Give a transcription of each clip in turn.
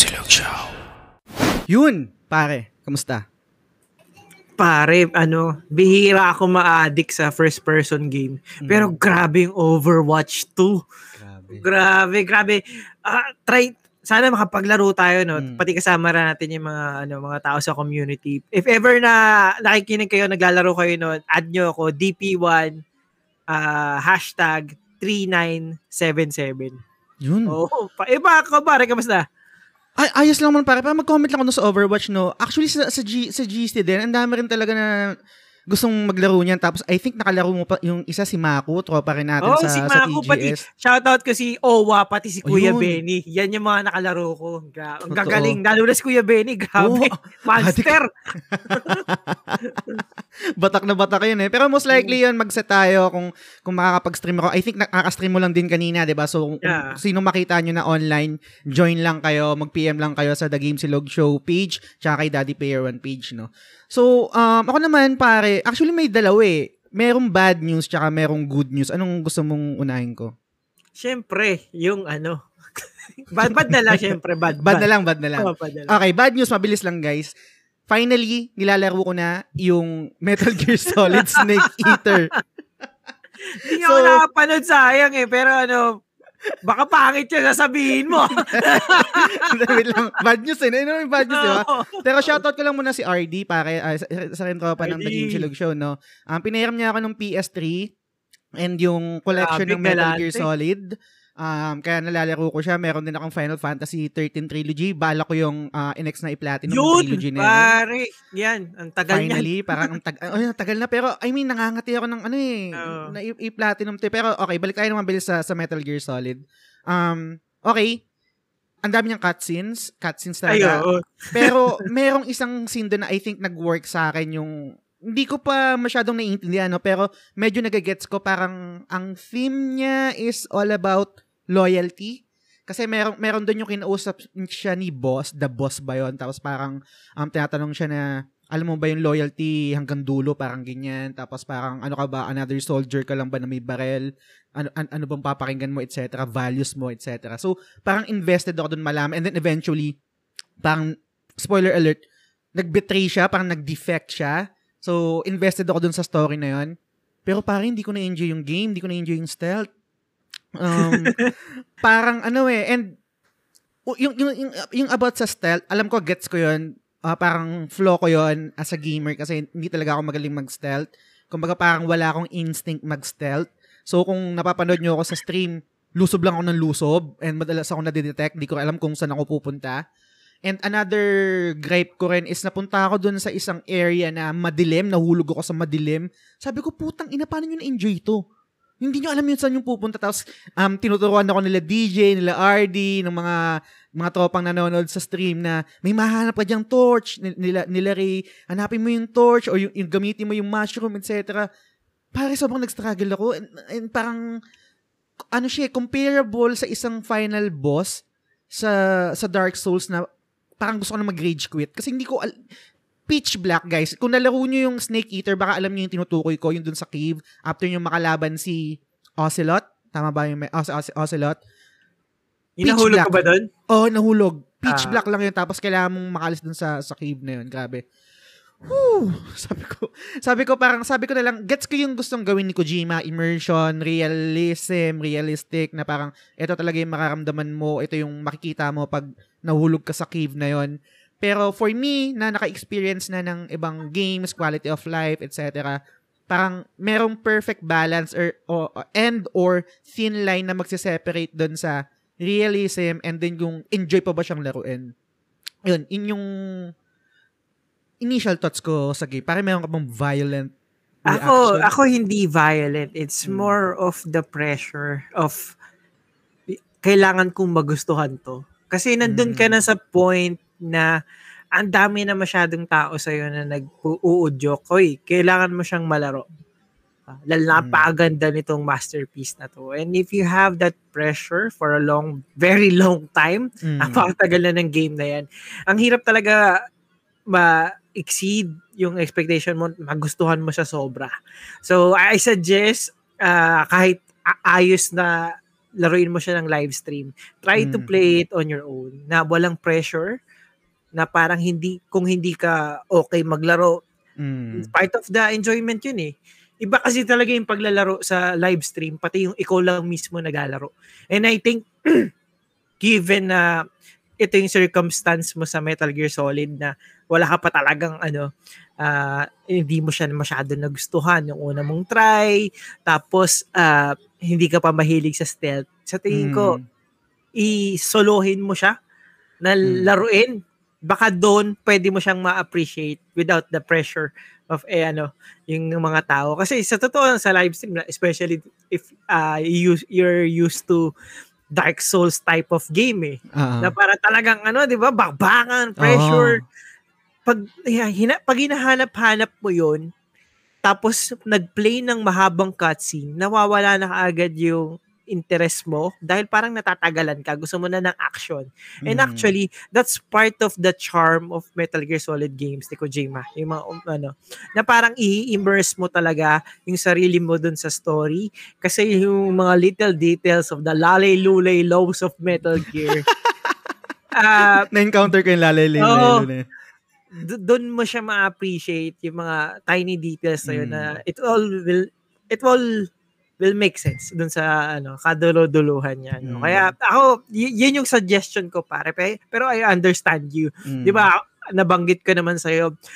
Silog Show. Yun, pare. Kamusta? Pare, ano, bihira ako ma-addict sa first person game. Pero grabe yung Overwatch 2. Grabe. Grabe, grabe. Ah, try sana makapaglaro tayo no. Mm. Pati kasama rin natin yung mga ano mga tao sa community. If ever na nakikinig kayo, naglalaro kayo no, add nyo ako DP1 ah, hashtag 3977. Yun. Oh, pa iba ka pare, kamusta? Ay, ayos lang man pare. Para mag-comment lang ako dun sa Overwatch, no? Actually, sa, sa, G, sa GST din, ang dami rin talaga na gustong maglaro niyan. Tapos, I think nakalaro mo pa yung isa si Maku, tropa rin natin Oh, sa, si sa Mako, pati TGS. shoutout ko si Owa, pati si Kuya Ayun. Benny. Yan yung mga nakalaro ko. Gra- ang gagaling. Lalo na si Kuya Benny. Grabe. Oo. Monster. batak na batak yun eh. Pero most likely yun, mag-set tayo kung, kung makakapag-stream ako. I think nakaka-stream mo lang din kanina, di ba? So, kung Yeah. sino makita nyo na online, join lang kayo, mag-PM lang kayo sa The Game Silog Show page, tsaka kay Daddy Player One page, no? So, um, ako naman, pare, actually may dalawa eh. Merong bad news, tsaka merong good news. Anong gusto mong unahin ko? Siyempre, yung ano. bad, bad na lang, siyempre. Bad, Bad na lang, bad na lang. Oh, bad na lang. Okay, bad news, mabilis lang guys. Finally, nilalaro ko na yung Metal Gear Solid Snake Eater. Hindi ako so- nakapanood, sayang eh. Pero ano, baka pangit yung sasabihin mo. Wait lang. Bad news eh. Ano yung bad news, di ba? Pero shoutout ko lang muna si RD, pare, uh, sa, sa rin tropa ng Game Chilog Show, no? Um, pinahiram niya ako ng PS3 and yung collection Grabe, ng Metal galante. Gear Solid. Um, kaya nalalaro ko siya. Meron din akong Final Fantasy 13 Trilogy. Bala ko yung uh, NX na i-platinum Yun, trilogy na yun. pare. Yan, ang tagal niyan. Finally, parang ang tag ay, ang tagal na pero I mean nangangati ako ng ano eh Oo. na i-platinum to. Pero okay, balik tayo naman bilis sa, sa Metal Gear Solid. Um, okay. Ang dami niyang cutscenes, cutscenes Ay, talaga. oo. pero merong isang scene doon na I think nag-work sa akin yung hindi ko pa masyadong naiintindihan, no? pero medyo nagagets ko parang ang theme niya is all about loyalty. Kasi meron, meron doon yung kinausap siya ni boss, the boss ba yun? Tapos parang um, tinatanong siya na, alam mo ba yung loyalty hanggang dulo, parang ganyan. Tapos parang, ano ka ba, another soldier ka lang ba na may barel? Ano, an- ano bang papakinggan mo, etc. Values mo, etc. So, parang invested ako doon malaman. And then eventually, parang, spoiler alert, nag-betray siya, parang nag-defect siya. So, invested ako doon sa story na yon Pero parang hindi ko na-enjoy yung game, hindi ko na-enjoy yung stealth. Um, parang ano eh, and yung, yung, yung, yung about sa stealth, alam ko, gets ko yun. Ah, parang flaw ko yun as a gamer kasi hindi talaga ako magaling mag-stealth. Kumbaga parang wala akong instinct mag-stealth. So kung napapanood nyo ako sa stream, lusob lang ako ng lusob and madalas ako nadidetect. Hindi ko alam kung saan ako pupunta. And another gripe ko rin is napunta ako dun sa isang area na madilim, nahulog ako sa madilim. Sabi ko, putang ina, paano nyo na-enjoy to? Hindi nyo alam yun saan yung pupunta. Tapos, um, tinuturuan ako nila DJ, nila RD, ng mga mga tropang nanonood sa stream na may mahanap ka diyang torch, Ni- nila, nila Ray, hanapin mo yung torch o yung, yung gamitin mo yung mushroom, etc. Pare, sobrang nag-struggle ako. And, and parang, ano siya, eh, comparable sa isang final boss sa sa Dark Souls na parang gusto ko na mag-rage quit. Kasi hindi ko, pitch black, guys. Kung nalaro nyo yung Snake Eater, baka alam nyo yung tinutukoy ko, yung dun sa cave, after yung makalaban si Ocelot. Tama ba yung may, Oce- Oce- Ocelot? Pitch Inahulog black. ko ba doon? Oh, nahulog. Pitch Ah. black lang yun. Tapos kailangan mong makalis dun sa, sa cave na yun. Grabe. Whew, sabi ko, sabi ko parang, sabi ko na lang, gets ko yung gustong gawin ni Kojima, immersion, realism, realistic, na parang, ito talaga yung makaramdaman mo, ito yung makikita mo pag nahulog ka sa cave na yon Pero for me, na naka-experience na ng ibang games, quality of life, etc., parang merong perfect balance or, or and or thin line na magsiseparate doon sa realism and then yung enjoy pa ba siyang laruin. Yun, in yung initial thoughts ko sa game. Parang meron ka bang violent Ako, reaction? ako hindi violent. It's Hmm. more of the pressure of kailangan kong magustuhan to. Kasi nandun ka Hmm. na sa point na ang dami na masyadong tao sa'yo na nag-uudyok. Oy, kailangan mo siyang malaro. Ah, Lalo Hmm. napakaganda nitong masterpiece na to. And if you have that pressure for a long, very long time, Mm. napakatagal na ng game na yan. Ang hirap talaga ma-exceed yung expectation mo, magustuhan mo siya sobra. So, I suggest, ah, kahit ayos na laruin mo siya ng live stream. Try to Mm. play it on your own na walang pressure na parang hindi kung hindi ka okay maglaro Mm. part of the enjoyment yun eh. Iba kasi talaga yung paglalaro sa live stream, pati yung ikaw lang mismo naglalaro. And I think, given na ito yung circumstance mo sa Metal Gear Solid na wala ka pa talagang ano, ah, hindi mo siya masyado nagustuhan yung una mong try, tapos ah, hindi ka pa mahilig sa stealth. Sa tingin ko, Mm. isolohin mo siya na Mm. Baka doon pwede mo siyang ma-appreciate without the pressure of eh, ano, yung mga tao. Kasi sa totoo sa live stream, especially if uh, you, you're used to Dark Souls type of game eh. Ah. Na para talagang ano, 'di ba? Bakbakan, pressure. Pag hina, pag hinahanap-hanap mo 'yon, tapos nag-play ng mahabang cutscene, nawawala na kaagad yung interest mo dahil parang natatagalan ka, gusto mo na ng action. And Mm. actually, that's part of the charm of Metal Gear Solid games ni Kojima. Yung mga, um, ano, na parang i-immerse mo talaga yung sarili mo dun sa story kasi yung mga little details of the lalay-lulay lows of Metal Gear, ah Na-encounter ko yung lalay Oo. na yun. d- doon mo siya ma-appreciate yung mga tiny details na yun Mm. na it all will it will will make sense dun sa ano kadulo-duluhan niya no? Mm. kaya ako y- yun yung suggestion ko pare Pe- pero I understand you Mm. di ba nabanggit ko naman sa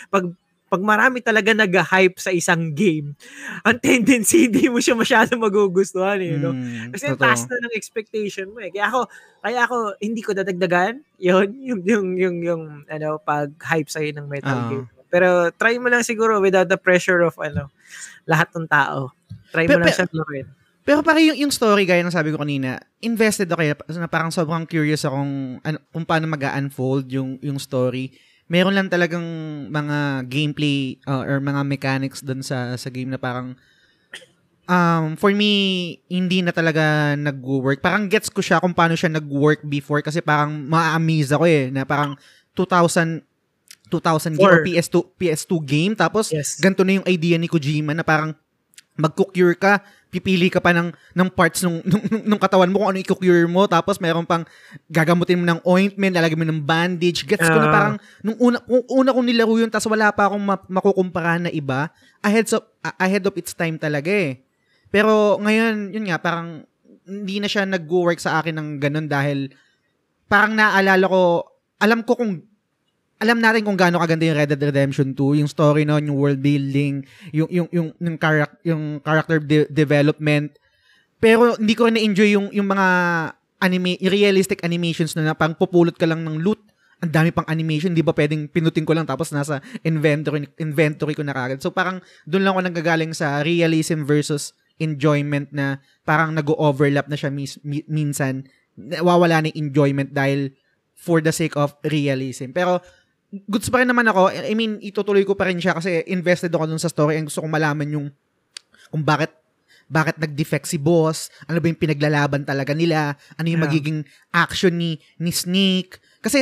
pag pag marami talaga nag-hype sa isang game, ang tendency hindi mo siya masyado magugustuhan eh, no? Mm, Kasi taas na ng expectation mo eh. Kaya ako, kaya ako hindi ko dadagdagan yun, yung, yung, yung, yung, ano, pag-hype sa'yo ng Metal Ah. Gear. Pero try mo lang siguro without the pressure of, ano, lahat ng tao. Try mo Pe- lang siya laruin. Pero pare yung, yung story gaya ng sabi ko kanina, invested ako eh, na parang sobrang curious akong ano, kung paano mag-unfold yung yung story. Meron lang talagang mga gameplay uh, or mga mechanics doon sa sa game na parang um for me hindi na talaga nag-work. Parang gets ko siya kung paano siya nag-work before kasi parang ma-amaze ako eh na parang 2000 2000 game or Four. PS2 PS2 game tapos Yes. ganito na yung idea ni Kojima na parang mag-cure ka, pipili ka pa ng, ng parts nung- nung katawan mo kung ano i-cure mo, tapos mayroon pang gagamutin mo ng ointment, lalagyan mo ng bandage. Gets ko na Ah. parang, nung una, kung una kong nilaro yun, tapos wala pa akong ma- makukumpara na iba, ahead of, ahead of its time talaga eh. Pero ngayon, yun nga, parang hindi na siya nag-work sa akin ng ganun dahil parang naalala ko, alam ko kung alam natin kung gaano kaganda yung Red Dead Redemption 2, yung story noon, yung world building, yung yung yung yung, charac- yung character de- development. Pero hindi ko rin na-enjoy yung yung mga anime yung realistic animations na, na pang pupulot ka lang ng loot. Ang dami pang animation, di ba pwedeng pinutin ko lang tapos nasa inventory inventory ko na kagad. So parang doon lang ako nanggagaling sa realism versus enjoyment na parang nag-overlap na siya mis- mi- minsan. Nawawala na enjoyment dahil for the sake of realism. Pero goods pa rin naman ako. I mean, itutuloy ko pa rin siya kasi invested ako dun sa story and gusto kong malaman yung kung bakit bakit nag-defect si boss, ano ba yung pinaglalaban talaga nila, ano yung Yeah. magiging action ni ni Snake. Kasi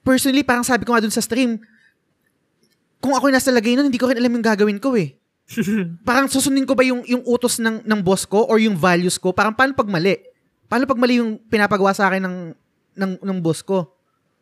personally, parang sabi ko nga dun sa stream, kung ako nasa lagay nun, hindi ko rin alam yung gagawin ko eh. parang susundin ko ba yung yung utos ng ng boss ko or yung values ko? Parang paano pag mali? Paano pag mali yung pinapagawa sa akin ng ng ng boss ko?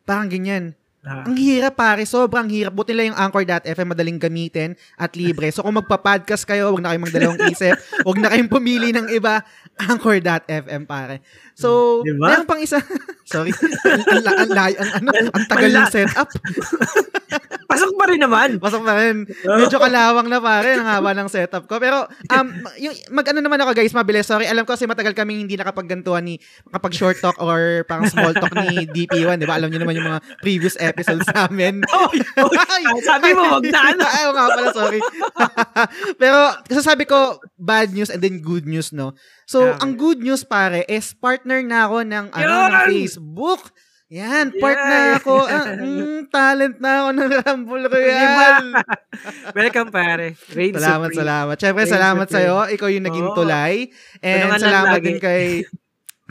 Parang ganyan. Ah. Ang hirap pare, sobrang hirap. Buti lang yung Anchor.fm madaling gamitin at libre. So kung magpa-podcast kayo, wag na kayong magdalawang isip. Wag na kayong pumili ng iba. Anchor.fm pare. So, Di ba? meron pang isa. Sorry. ang, ang, ang, ang, ang, ano, ang tagal ng setup. Pasok pa rin naman. Pasok na rin. Medyo kalawang na pare, ang haba ng setup ko. Pero, um, yung, mag-ano naman ako guys, mabilis. Sorry, alam ko kasi matagal kami hindi nakapaggantuan ni, kapag short talk or pang small talk ni DP1, di ba? Alam niyo naman yung mga previous episodes namin. Ay, Sabi mo, wag na ano. Ay, nga pala, sorry. Pero, kasi sabi ko, bad news and then good news, no? So, Okay. ang good news, pare, is partner na ako ng, ano, ng Facebook. Yan, partner Yay! ako. Ah, mm, talent na ako ng Rumble? Royale. Welcome, pare. Reign Salamat, Supreme. salamat. Siyempre, salamat Supreme. sa'yo. Ikaw yung naging Oo. tulay. And Tulungan salamat lagi. din kay...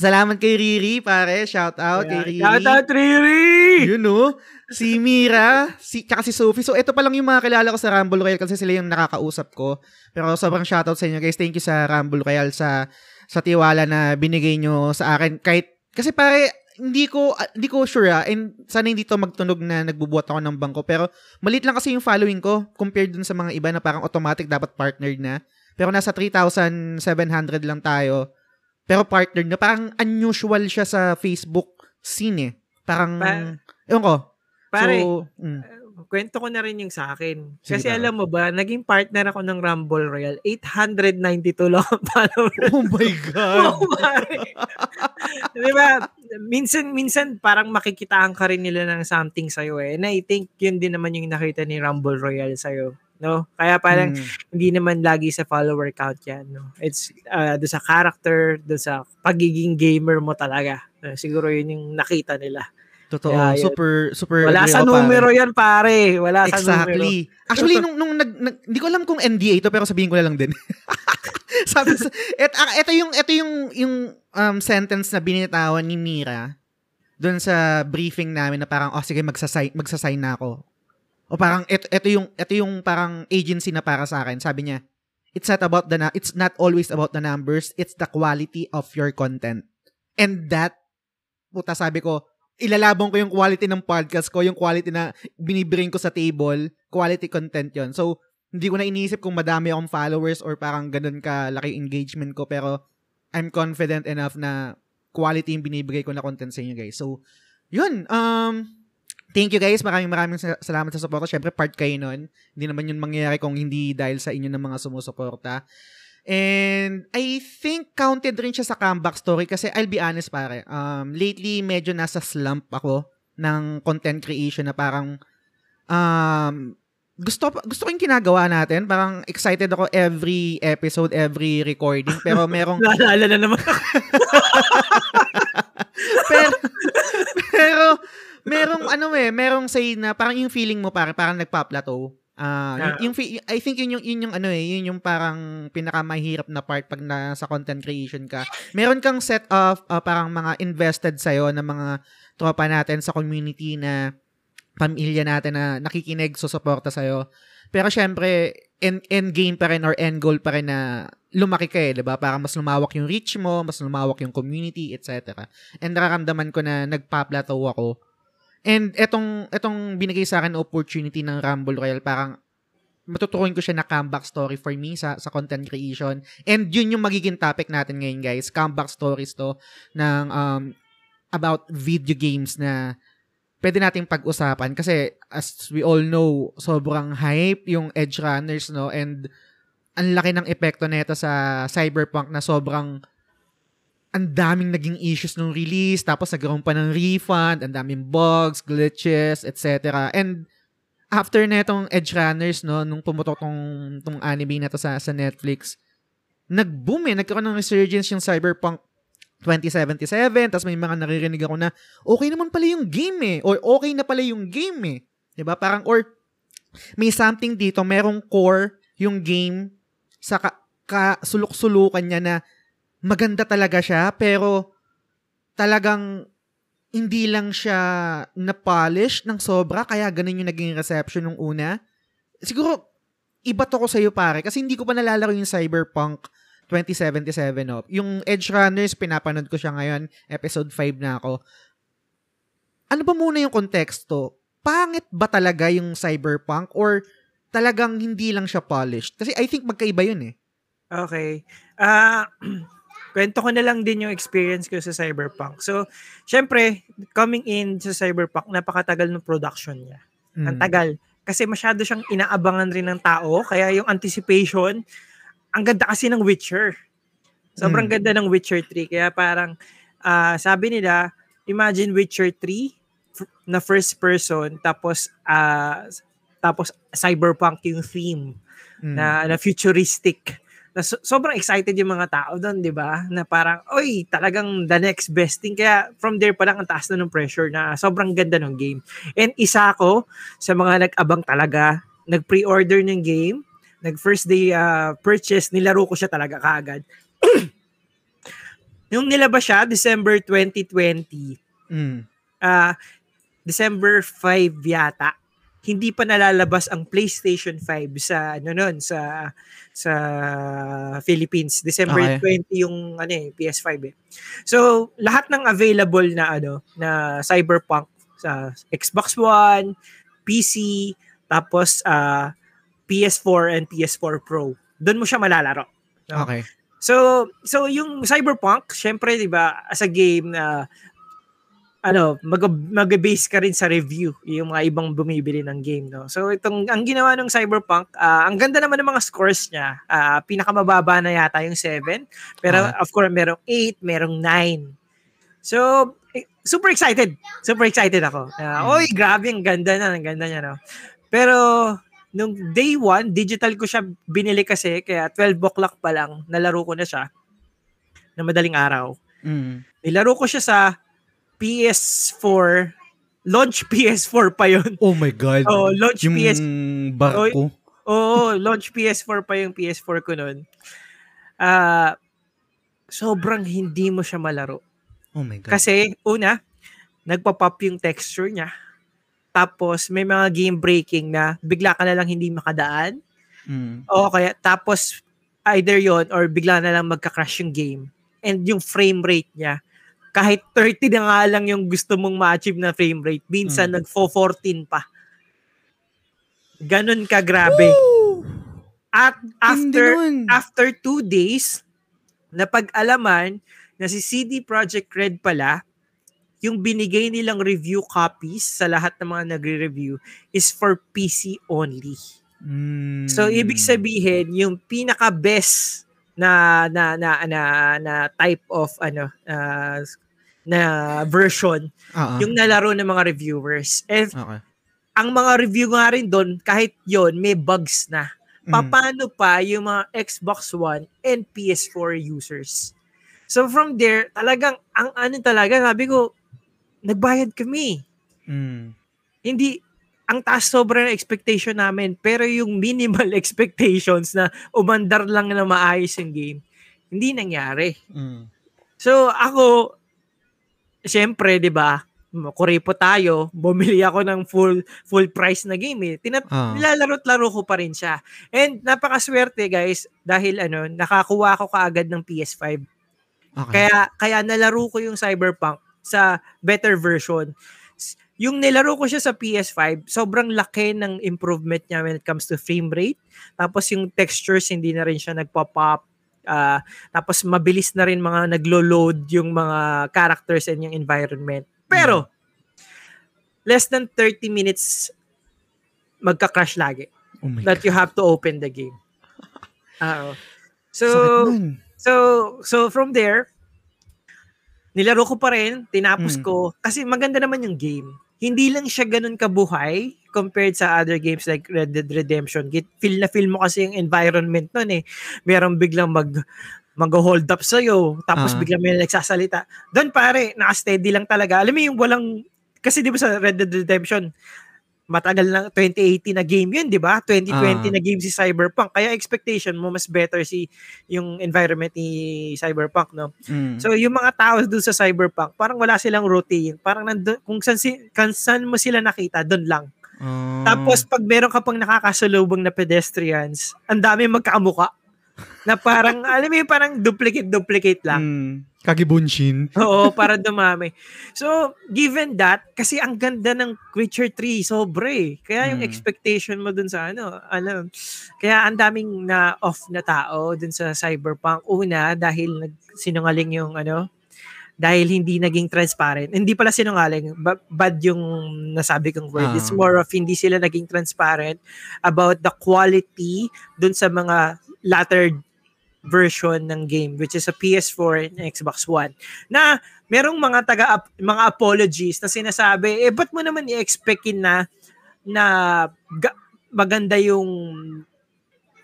Salamat kay Riri, pare. Shout out kay Riri. Shout out, Riri! You know, si Mira, si, tsaka si Sophie. So, ito pa lang yung mga kilala ko sa Rumble Royale kasi sila yung nakakausap ko. Pero sobrang shoutout sa inyo guys. Thank you sa Rumble Royale sa sa tiwala na binigay nyo sa akin. Kahit, kasi pare, hindi ko uh, hindi ko sure ah, and sana hindi to magtunog na nagbubuhat ako ng bangko. Pero malit lang kasi yung following ko compared dun sa mga iba na parang automatic dapat partnered na. Pero nasa 3,700 lang tayo. Pero partnered na. Parang unusual siya sa Facebook scene eh. Parang pa- ewan ko. pare so, mm kwento ko na rin yung sa akin. Kasi Sige, alam mo ba, naging partner ako ng Rumble Royale. 892 lang ang followers. Oh my God! oh my. Di ba? Minsan, minsan parang makikitaan ka rin nila ng something sa'yo eh. And I think yun din naman yung nakita ni Rumble Royale sa'yo. No? Kaya parang hmm. hindi naman lagi sa follower count yan. No? It's uh, do sa character, do sa pagiging gamer mo talaga. Uh, siguro yun yung nakita nila. Totoo. Yeah, super, super. Wala sa numero pare. yan, pare. Wala exactly. sa numero. Actually, nung, nung nag, nag, hindi ko alam kung NDA ito, pero sabihin ko na lang din. Sabi sa, et, ah, ito yung, ito yung, yung um, sentence na binitawan ni Mira doon sa briefing namin na parang, oh sige, magsasign, magsasign na ako. O parang, ito, ito yung, ito yung parang agency na para sa akin. Sabi niya, it's not about the, na- it's not always about the numbers, it's the quality of your content. And that, puta sabi ko, ilalabang ko yung quality ng podcast ko, yung quality na binibring ko sa table, quality content yon So, hindi ko na iniisip kung madami akong followers or parang ganun ka laki engagement ko, pero I'm confident enough na quality yung binibigay ko na content sa inyo guys. So, yun. Um, thank you guys. Maraming maraming salamat sa suporta. Syempre, part kayo nun. Hindi naman yun mangyayari kung hindi dahil sa inyo ng mga sumusuporta. And I think counted rin siya sa comeback story kasi I'll be honest pare, um, lately medyo nasa slump ako ng content creation na parang um, gusto gusto ko yung ginagawa natin. Parang excited ako every episode, every recording. Pero merong... Naalala na naman pero, pero, merong ano eh, merong say na parang yung feeling mo parang, parang nagpa-plateau. Uh, yung, yung, I think yun yung, yun yung ano eh, yun yung parang pinakamahirap na part pag nasa content creation ka. Meron kang set of uh, parang mga invested sa'yo na mga tropa natin sa community na pamilya natin na nakikinig, susuporta sa'yo. Pero syempre, end, end game pa rin or end goal pa rin na lumaki ka eh, di ba? Para mas lumawak yung reach mo, mas lumawak yung community, etc. And nararamdaman ko na nagpa-plateau ako And etong etong binigay sa akin opportunity ng Rumble Royale parang matutukoin ko siya na comeback story for me sa sa content creation. And yun yung magiging topic natin ngayon, guys. Comeback stories to ng um, about video games na pwede nating pag-usapan kasi as we all know, sobrang hype yung Edge Runners no and ang laki ng epekto nito sa Cyberpunk na sobrang ang daming naging issues nung release, tapos nagkaroon pa ng refund, ang daming bugs, glitches, etc. And after netong Edge Runners, no, nung pumutok tong, tong anime na to sa, sa Netflix, nag-boom eh, nagkaroon ng resurgence yung Cyberpunk 2077, tapos may mga naririnig ako na, okay naman pala yung game eh, or okay na pala yung game eh. 'Di ba Parang, or may something dito, merong core yung game sa ka, kasulok-sulukan niya na maganda talaga siya, pero talagang hindi lang siya na-polish ng sobra, kaya ganun yung naging reception nung una. Siguro, iba to ko sa'yo pare, kasi hindi ko pa nalalaro yung Cyberpunk 2077 no? Yung Edge Runners, pinapanood ko siya ngayon, episode 5 na ako. Ano ba muna yung konteksto? Pangit ba talaga yung Cyberpunk or talagang hindi lang siya polished? Kasi I think magkaiba yun eh. Okay. Ah... Uh, kwento ko na lang din yung experience ko sa Cyberpunk. So, syempre, coming in sa Cyberpunk, napakatagal ng production niya. Mm. Ang tagal. Kasi masyado siyang inaabangan rin ng tao. Kaya yung anticipation, ang ganda kasi ng Witcher. Sobrang mm. ganda ng Witcher 3. Kaya parang, uh, sabi nila, imagine Witcher 3 na first person, tapos, uh, tapos cyberpunk yung theme mm. na, na futuristic na so, sobrang excited yung mga tao doon, 'di ba? Na parang, oy, talagang the next best thing. Kaya from there pa lang ang taas na ng pressure na sobrang ganda ng game. And isa ako sa mga nag-abang talaga, nag-pre-order ng game, nag first day uh, purchase, nilaro ko siya talaga kaagad. yung nilabas siya December 2020. Mm. Uh, December 5 yata. Hindi pa nalalabas ang PlayStation 5 sa ano nun sa sa Philippines. December Okay. 20 yung ano eh, PS5 eh. So, lahat ng available na ano na Cyberpunk sa Xbox One, PC, tapos ah, PS4 and PS4 Pro. Doon mo siya malalaro. No? Okay. So, so yung Cyberpunk, syempre 'di ba, as a game na ano, mag mag-base ka rin sa review yung mga ibang bumibili ng game, no. So itong ang ginawa ng Cyberpunk, ah, ang ganda naman ng mga scores niya. Ah, pinakamababa na yata yung 7, pero Ah. of course merong 8, merong 9. So eh, super excited. Super excited ako. Mm. Oy, grabe ang ganda na, ang ganda niya, no. Pero nung day 1, digital ko siya binili kasi kaya 12 o'clock pa lang nalaro ko na siya na madaling araw. Mm. Nilaro ko siya sa PS4 launch PS4 pa yon. Oh my God. Oh, launch yung PS barko. Oo, launch PS4 pa yung PS4 ko noon. Ah, sobrang hindi mo siya malaro. Oh my God. Kasi una, nagpa-pop yung texture niya. Tapos may mga game breaking na bigla ka na lang hindi makadaan. Mm. O kaya tapos either yon or bigla na lang magka-crash yung game. And yung frame rate niya, kahit 30 na nga lang yung gusto mong ma-achieve na frame rate, minsan nagfo-14 pa. Ganon ka grabe. Woo! At after after two days, napag-alaman na si CD Projekt Red pala, yung binigay nilang review copies sa lahat ng mga nagre-review is for PC only. Mm. So ibig sabihin yung pinaka-best na na na na, na type of ano uh, na version ah. yung nalaro ng mga reviewers. And Okay. ang mga review nga rin doon kahit yon may bugs na. Mm. Paano pa yung mga Xbox One and PS4 users? So from there, talagang ang ano talaga, sabi ko, nagbayad kami. Mm. Hindi ang taas sobra ng expectation namin, pero yung minimal expectations na umandar lang na maayos yung game, hindi nangyari. Mm. So ako, syempre, di ba, kuripo tayo, bumili ako ng full full price na game eh. Tinat Ah. nilalaro-laro ko pa rin siya. And napakaswerte guys dahil ano, nakakuha ako kaagad ng PS5. Okay. Kaya kaya nalaro ko yung Cyberpunk sa better version. Yung nilaro ko siya sa PS5, sobrang laki ng improvement niya when it comes to frame rate. Tapos yung textures hindi na rin siya nagpa-pop. Ah, tapos mabilis na rin mga naglo-load yung mga characters and yung environment. Pero less than 30 minutes magka-crash lagi oh that God. you have to open the game. Oo. So. So, so from there, nilaro ko pa rin, tinapos Mm. ko, kasi maganda naman yung game. Hindi lang siya ganun kabuhay compared sa other games like Red Dead Redemption. Git, feel na feel mo kasi yung environment nun eh. Merong biglang mag mag-hold up sa'yo, tapos Ah. biglang may nagsasalita. Doon pare, naka-steady lang talaga. Alam mo yung walang, kasi di ba sa Red Dead Redemption, matagal na 2018 na game yun, di ba? 2020 Ah. na game si Cyberpunk. Kaya expectation mo mas better si yung environment ni Cyberpunk, no? Mm. So yung mga tao doon sa Cyberpunk, parang wala silang routine. Parang nandun, kung saan, si, kung saan mo sila nakita, doon lang. Ah. Tapos pag meron ka pang nakakasalubong na pedestrians, ang dami magkakamuka. Na parang, alam mo yung parang duplicate-duplicate lang. Mm. Kagibunshin. Oo, para dumami. So, given that, kasi ang ganda ng Witcher 3, sobre. Kaya yung Mm. expectation mo dun sa ano, ano, kaya ang daming na off na tao dun sa Cyberpunk. Una, dahil sinungaling yung ano, dahil hindi naging transparent. Hindi pala sinungaling, ba- bad yung nasabi kong word. Ah. It's more of hindi sila naging transparent about the quality dun sa mga latter version ng game which is a PS4 and Xbox One na merong mga taga mga apologies na sinasabi eh ba't mo naman i-expectin na na ga- maganda yung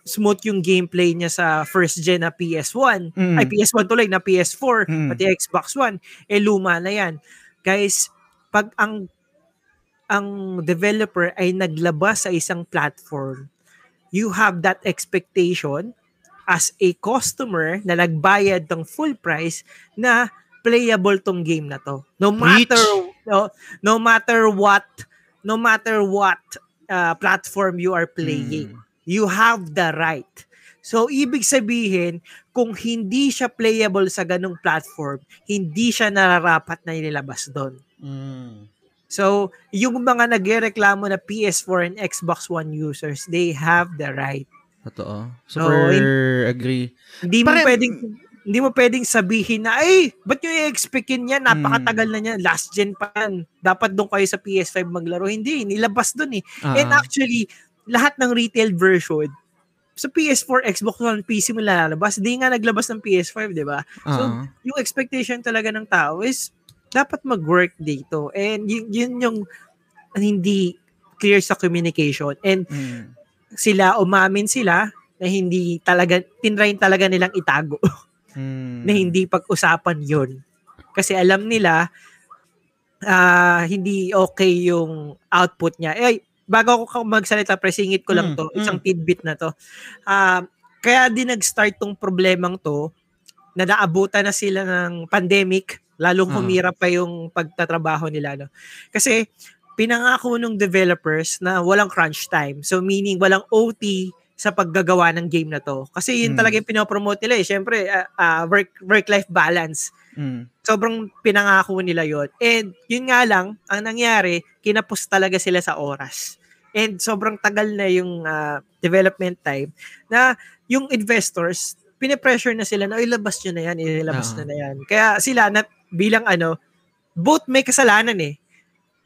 smooth yung gameplay niya sa first gen na PS1 Mm. ay PS1 tuloy na PS4 Mm. pati Xbox One eh luma na yan guys pag ang ang developer ay naglabas sa isang platform you have that expectation as a customer na nagbayad ng full price na playable tong game na to. No matter no, no matter what no matter what uh, platform you are playing. Mm. You have the right. So, ibig sabihin, kung hindi siya playable sa ganong platform, hindi siya nararapat na inilabas doon. Mm. So, yung mga nagreklamo na PS4 and Xbox One users, they have the right. Totoo. So, Super in- agree. Hindi mo Pare- pwedeng hindi mo pwedeng sabihin na, ay, ba't nyo i-expectin yan? Napakatagal na niya. Last gen pa yan. Dapat doon kayo sa PS5 maglaro. Hindi, nilabas doon eh. Ah, And actually, lahat ng retail version, sa PS4, Xbox One, PC mo lalabas. Hindi nga naglabas ng PS5, di ba? So, ah. yung expectation talaga ng tao is dapat mag-work dito. And yun, yun yung hindi clear sa communication. And Mm. sila, umamin sila na hindi talaga, tinrain talaga nilang itago Mm. na hindi pag-usapan yon Kasi alam nila, ah hindi okay yung output niya. Eh, bago ako magsalita, presingit ko lang Mm, to, mm. isang tidbit na to. Ah, kaya din nag-start tong problemang to, na naabutan na sila ng pandemic, lalong Ah. humira pa yung pagtatrabaho nila. No? Kasi, pinangako ng developers na walang crunch time. So, meaning walang OT sa paggagawa ng game na to. Kasi yun Mm. talaga yung pinopromote nila eh. Siyempre, ah, ah, work, work-life balance. Mm. Sobrang pinangako nila yon And yun nga lang, ang nangyari, kinapos talaga sila sa oras. And sobrang tagal na yung ah, development time na yung investors, pinipressure na sila na ilabas nyo na yan, ilabas Oo. na na yan. Kaya sila na bilang ano, both may kasalanan eh.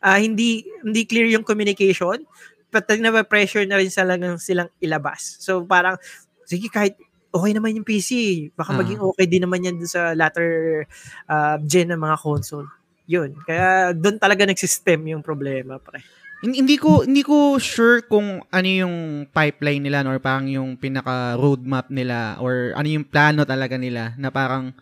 Ah, hindi hindi clear yung communication, but na-pressure na rin sila ng silang ilabas. So parang, sige kahit okay naman yung PC, baka Ah. maging okay din naman yan dun sa latter uh, gen ng mga console. Yun. Kaya doon talaga nagsistem yung problema, pre. Hin- Hindi ko hindi ko sure kung ano yung pipeline nila no, or parang yung pinaka roadmap nila or ano yung plano talaga nila na parang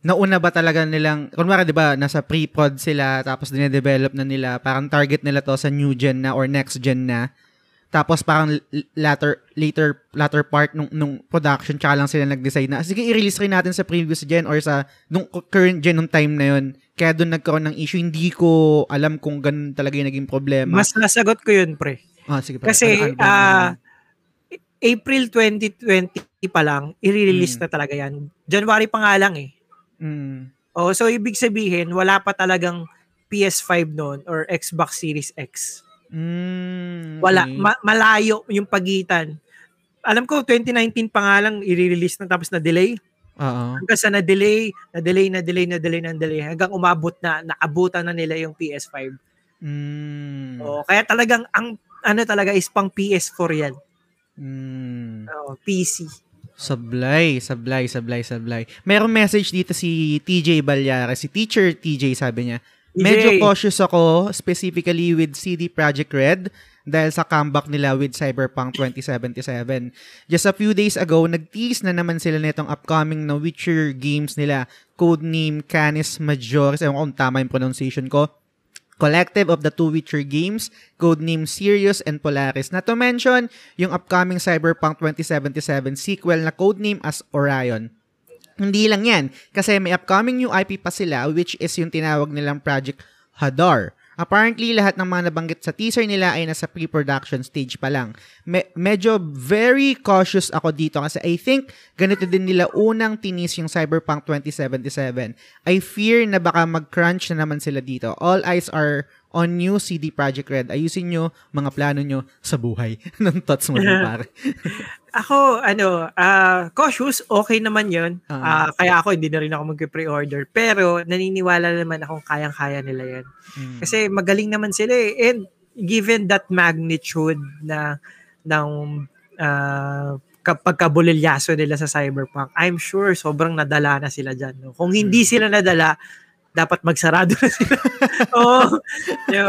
nauna ba talaga nilang kunwari 'di ba nasa pre-prod sila tapos dine-develop na nila parang target nila to sa new gen na or next gen na tapos parang l- latter later latter part nung nung production tsaka lang sila nag-decide na sige i-release rin natin sa previous gen or sa nung current gen nung time na yon kaya doon nagkaroon ng issue hindi ko alam kung ganun talaga yung naging problema Mas nasagot ko yun, pre. Ah, sige pa. Kasi, Ano- yun? April 2020 pa lang, i-release Mm. na talaga yan. January pa nga lang eh. Mm. Oh, so ibig sabihin, wala pa talagang PS5 noon or Xbox Series X. Mm, Wala. Ma- malayo yung pagitan. Alam ko, 2019 pa nga lang i-release na tapos na-delay. Oo. Hanggang sa na-delay, na-delay, na-delay, na-delay, na-delay. Hanggang umabot na, naabutan na nila yung PS5. Mm. Oh, kaya talagang ang ano talaga is pang PS4 yan. Mm. Oh, PC. Sablay, sablay, sablay, sablay. Merong message dito si TJ Balyara, si Teacher TJ sabi niya. Medyo cautious ako, specifically with CD Projekt Red dahil sa comeback nila with Cyberpunk 2077. Just a few days ago, nag-tease na naman sila nitong upcoming na Witcher games nila, codename Canis Majoris, ewan ko kung tama yung pronunciation ko, collective of the two Witcher games, codename Sirius and Polaris. Not to mention, yung upcoming Cyberpunk 2077 sequel na codename as Orion. Hindi lang yan, kasi may upcoming new IP pa sila which is yung tinawag nilang Project Hadar. Apparently, lahat ng mga nabanggit sa teaser nila ay nasa pre-production stage pa lang. Me- medyo very cautious ako dito kasi I think ganito din nila unang tinis yung Cyberpunk 2077. I fear na baka mag-crunch na naman sila dito. All eyes are on new CD Projekt Red. Ayusin nyo mga plano nyo sa buhay. ng thoughts mo dun, pare. Ako, ano, ah cautious, okay naman yun. Ah. Ah, kaya ako, hindi na rin ako mag-pre-order. Pero, naniniwala naman akong kayang-kaya nila yan. Mm. Kasi magaling naman sila eh. And given that magnitude na ng uh, pagkabulilyaso nila sa Cyberpunk, I'm sure sobrang nadala na sila dyan. No? Kung hindi Hmm. sila nadala, dapat magsarado na sila. Oo. Yo,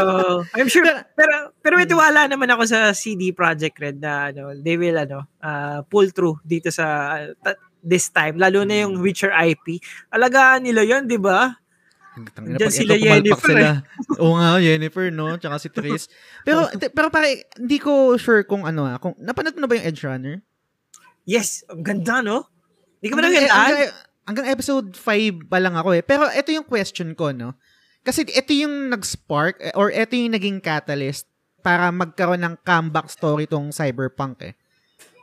I'm sure. Pero, pero may tiwala naman ako sa CD Projekt Red na ano, they will ano, uh, pull through dito sa uh, this time. Lalo na yung Witcher IP. Alagaan nila yon di ba? Diyan sila ito, Yennefer, sila. Oo nga, Yennefer, no? Tsaka si Tris. Pero, pero pare, hindi ko sure kung ano ah. Kung, napanood mo na ba yung Edge Runner? Yes, ang ganda, no? Hindi ka ba nagandaan? Hanggang, episode 5 pa lang ako eh. Pero ito yung question ko, no? Kasi ito yung nag-spark eh, or ito yung naging catalyst para magkaroon ng comeback story tong Cyberpunk eh.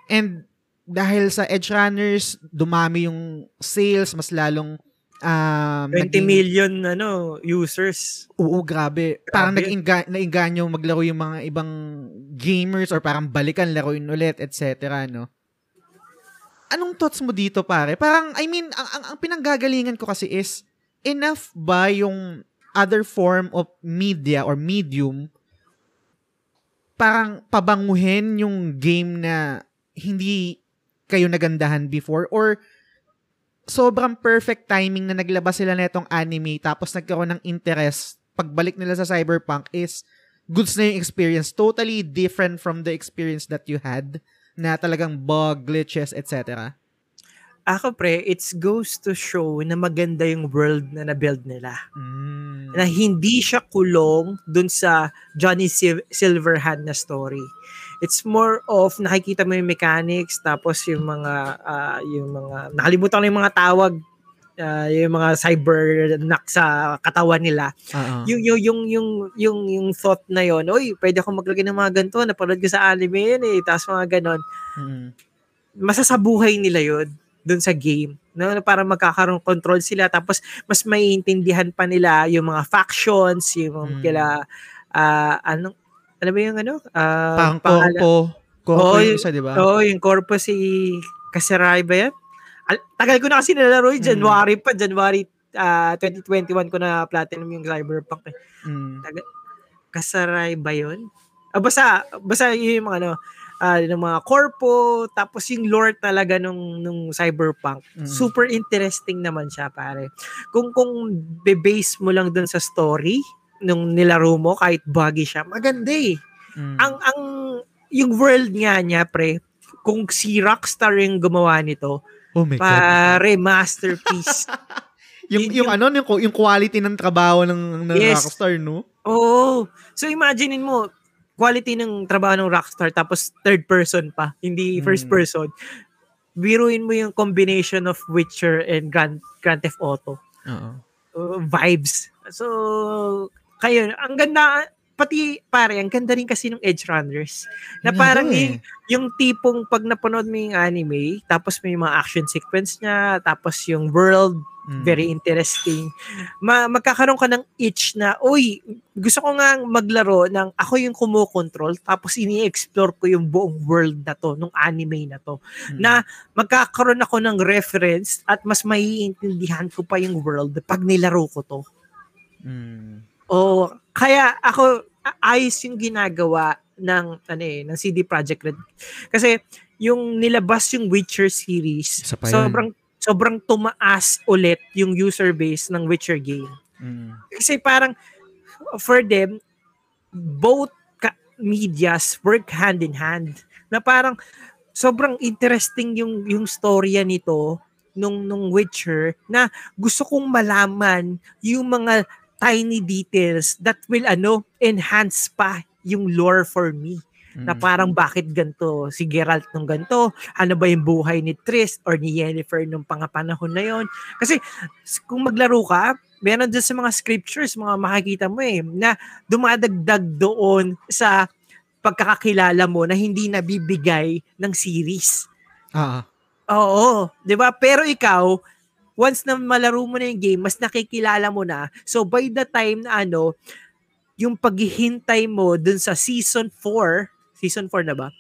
And dahil sa Edge Runners, dumami yung sales, mas lalong um, 20 naging- million ano users. Oo, grabe. Parang Grabe. nag-inga, nainganyo maglaro yung mga ibang gamers or parang balikan laruin ulit, etc. No? Anong thoughts mo dito, pare? Parang, I mean, ang, ang, ang pinanggagalingan ko kasi is, enough ba yung other form of media or medium parang pabanguhin yung game na hindi kayo nagandahan before? Or sobrang perfect timing na naglabas sila netong anime tapos nagkaroon ng interest pagbalik nila sa Cyberpunk is goods na yung experience. Totally different from the experience that you had na talagang bug, glitches, etc. Ako pre, it goes to show na maganda yung world na na-build nila. Mm. Na hindi siya kulong dun sa Johnny Sil- Silverhand na story. It's more of nakikita mo yung mechanics tapos yung mga ah, yung mga nakalimutan ko yung mga tawag ah, yung mga cyber knock sa katawan nila. Oo. Yung yung yung yung yung yung thought na yon, oy, pwede ako maglagay ng mga ganito, napanood ko sa anime yun eh, tapos mga ganon. Mm. masasabuhay nila yon dun sa game. No, na para magkakaroon control sila tapos mas maiintindihan pa nila yung mga factions, yung Mm. kila ah anong ano ba yung ano? Ah, Parang pangalan- Corpo. Oo, yung isa, di ba? Oo, yung corpo si Kaserai ba yan? Al- tagal ko na kasi nilalaro yun. Mm. January pa. January ah, 2021 ko na platinum yung Cyberpunk. eh. Mm. Kasaray ba yun? Ah, basta, basta yun yung mga ano, ah, yung mga corpo, tapos yung lore talaga nung, nung cyberpunk. Mm. Super interesting naman siya, pare. Kung, kung be-base mo lang dun sa story, nung nilaro mo, kahit buggy siya, maganda eh. Mm. Ang, ang, yung world nga niya, pre, kung si Rockstar yung gumawa nito, oh my God. pare, masterpiece. Yung, yun- yung, ano, yung, yung quality ng trabaho ng, ng Yes. Rockstar, no? Oo. So imaginein mo, quality ng trabaho ng Rockstar tapos third person pa, hindi first Mm. person. Biruin mo yung combination of Witcher and Grand, Grand Theft Auto. Oo. Uh, vibes. So, kayo, ang ganda, pati pare, ang ganda rin kasi ng Edge Runners. Na parang eh. yung, yung tipong pag napanood mo yung anime, tapos may mga action sequence niya, tapos yung world, Mm. very interesting. Ma magkakaroon ka ng itch na, uy, gusto ko nga maglaro ng ako yung kumukontrol tapos ini-explore ko yung buong world na to, nung anime na to. Mm. Na magkakaroon ako ng reference at mas maiintindihan ko pa yung world pag nilaro ko to. Mm. O kaya ako ayos yung ginagawa ng ano eh, ng CD Projekt Red. Kasi yung nilabas yung Witcher series, sobrang sobrang tumaas ulit yung user base ng Witcher game. Mm. Kasi parang for them both ka- medias work hand in hand. Na parang sobrang interesting yung yung storya nito nung nung Witcher na gusto kong malaman yung mga tiny details that will ano enhance pa yung lore for me na Mm. parang bakit ganto si Geralt nung ganto ano ba yung buhay ni Triss or ni Yennefer nung pangapanahon na yon kasi kung maglaro ka meron dyan sa mga scriptures mga makikita mo eh na dumadagdag doon sa pagkakakilala mo na hindi nabibigay ng series Ah, ah. Oo, 'di ba? Pero ikaw, once na malaro mo na yung game, mas nakikilala mo na. So by the time na ano, yung paghihintay mo dun sa season 4, season 4 na ba?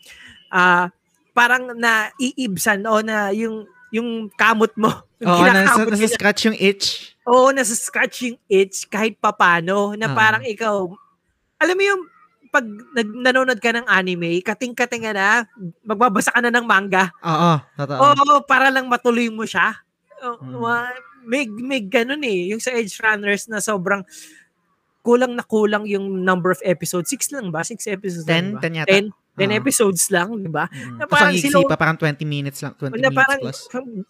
Ah, parang na iibsan o na yung yung kamot mo. Yung Oo, nasa, nasa scratch yung itch. Oo, nasa scratch yung itch kahit papano na Ah. parang ikaw, alam mo yung pag nag, nanonood ka ng anime, kating-kating ka na, magbabasa ka na ng manga. Oo, totoo. Oo, para lang matuloy mo siya. Oh, Mm. wa- May, may ganun eh. Yung sa Edge Runners na sobrang kulang na kulang yung number of episodes. Six lang ba? Six episodes Ten? lang ba? Ten yata. Ten? Ten Oo. episodes lang, di ba? Mm. na Tapos parang sila- pa, parang 20 minutes lang. 20 Na minutes parang, plus.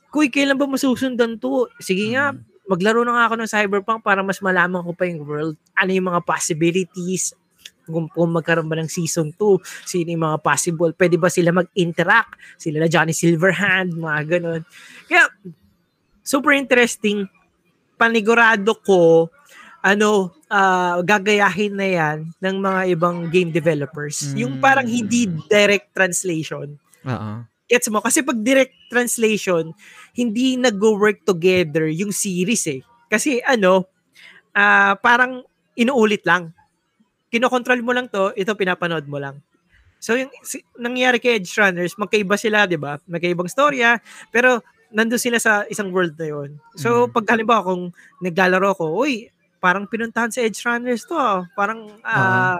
kuy, kailan ba masusundan to? Sige nga, Mm. maglaro na nga ako ng Cyberpunk para mas malaman ko pa yung world. Ano yung mga possibilities? Kung, kung magkaroon ba ng season 2, sino yung mga possible? Pwede ba sila mag-interact? Sila na Johnny Silverhand, mga ganun. Kaya, super interesting. Panigurado ko, ano, uh, gagayahin na yan ng mga ibang game developers. Mm. Yung parang hindi direct translation. Oo. Gets mo? Kasi pag direct translation, hindi nag-work together yung series eh. Kasi ano, uh, parang inuulit lang. Kinokontrol mo lang to, ito pinapanood mo lang. So yung si, nangyari kay Edge Runners, magkaiba sila, 'di ba? Magkaibang storya, pero nandoon sila sa isang world na 'yon. So mm. pag halimbawa kung naglalaro ko, uy, parang pinuntahan sa Edge Runners to, ah. parang uh,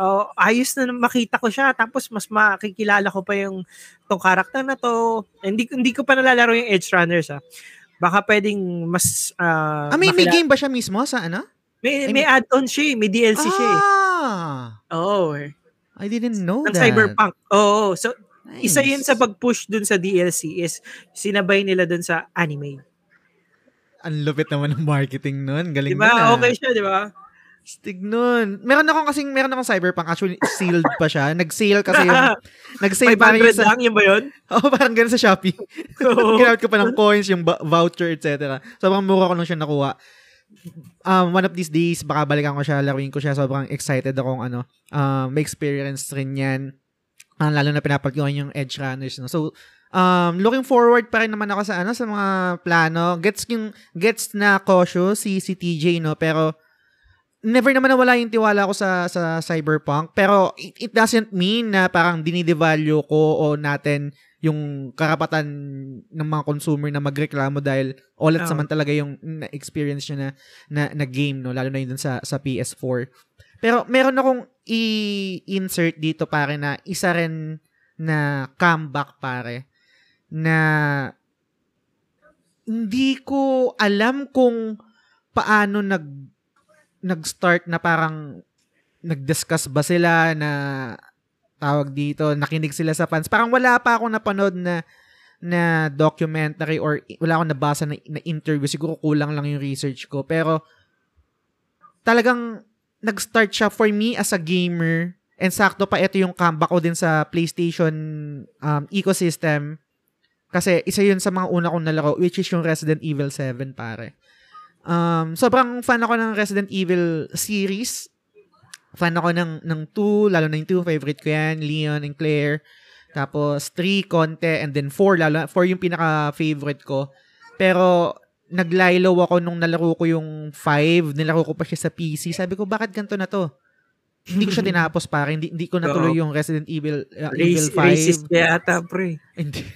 uh, ayos na makita ko siya tapos mas makikilala ko pa yung tong karakter na to. Hindi hindi ko pa nalalaro yung Edge Runners ah. Baka pwedeng mas uh, ah, may, makila- may game ba siya mismo sa ano? May, may add-on siya, eh. may DLC ah. siya. Eh. Oo. Oh, eh. I didn't know ng that. Cyberpunk. Oo. So, nice. isa yun sa pag-push dun sa DLC is sinabay nila dun sa anime. Ang lupit naman ng marketing nun. Galing diba? na. Okay siya, di ba? Stig nun. Meron akong kasing, meron akong Cyberpunk. Actually, sealed pa siya. Nag-sale kasi yung, nag-sale pa rin sa... lang, yun ba yun? Oo, oh, parang ganun sa Shopee. Oh. Ginamit ko pa ng coins, yung voucher, etc. Sobrang mura ko nung siya nakuha um, one of these days, baka balikan ko siya, laruin ko siya. Sobrang excited akong ano, um, may experience rin yan. Uh, lalo na pinapagkuhan yung Edge Runners. No? So, um, looking forward pa rin naman ako sa ano sa mga plano. Gets yung gets na cautious si si TJ no, pero never naman nawala yung tiwala ko sa sa Cyberpunk, pero it, it doesn't mean na parang dinidevalue ko o natin yung karapatan ng mga consumer na magreklamo dahil all at oh. saman talaga yung na-experience nyo na, na, na game, no? lalo na yun sa, sa PS4. Pero meron akong i-insert dito pare na isa rin na comeback pare na hindi ko alam kung paano nag nag-start na parang nag-discuss ba sila na tawag dito, nakinig sila sa fans. Parang wala pa akong napanood na na documentary or wala akong nabasa na, na interview. Siguro kulang lang yung research ko. Pero talagang nag-start siya for me as a gamer. And sakto pa ito yung comeback ko din sa PlayStation um, ecosystem. Kasi isa yun sa mga una kong nalaro, which is yung Resident Evil 7, pare. Um, sobrang fan ako ng Resident Evil series fan ako ng, ng 2, lalo na yung 2, favorite ko yan, Leon and Claire. Tapos 3, Conte, and then 4, lalo 4 yung pinaka-favorite ko. Pero naglilo ako nung nalaro ko yung 5, nilaro ko pa siya sa PC. Sabi ko, bakit ganito na to? hindi ko siya tinapos para hindi hindi ko natuloy yung Resident Evil uh, Evil 5. Racist yata, pre. Hindi.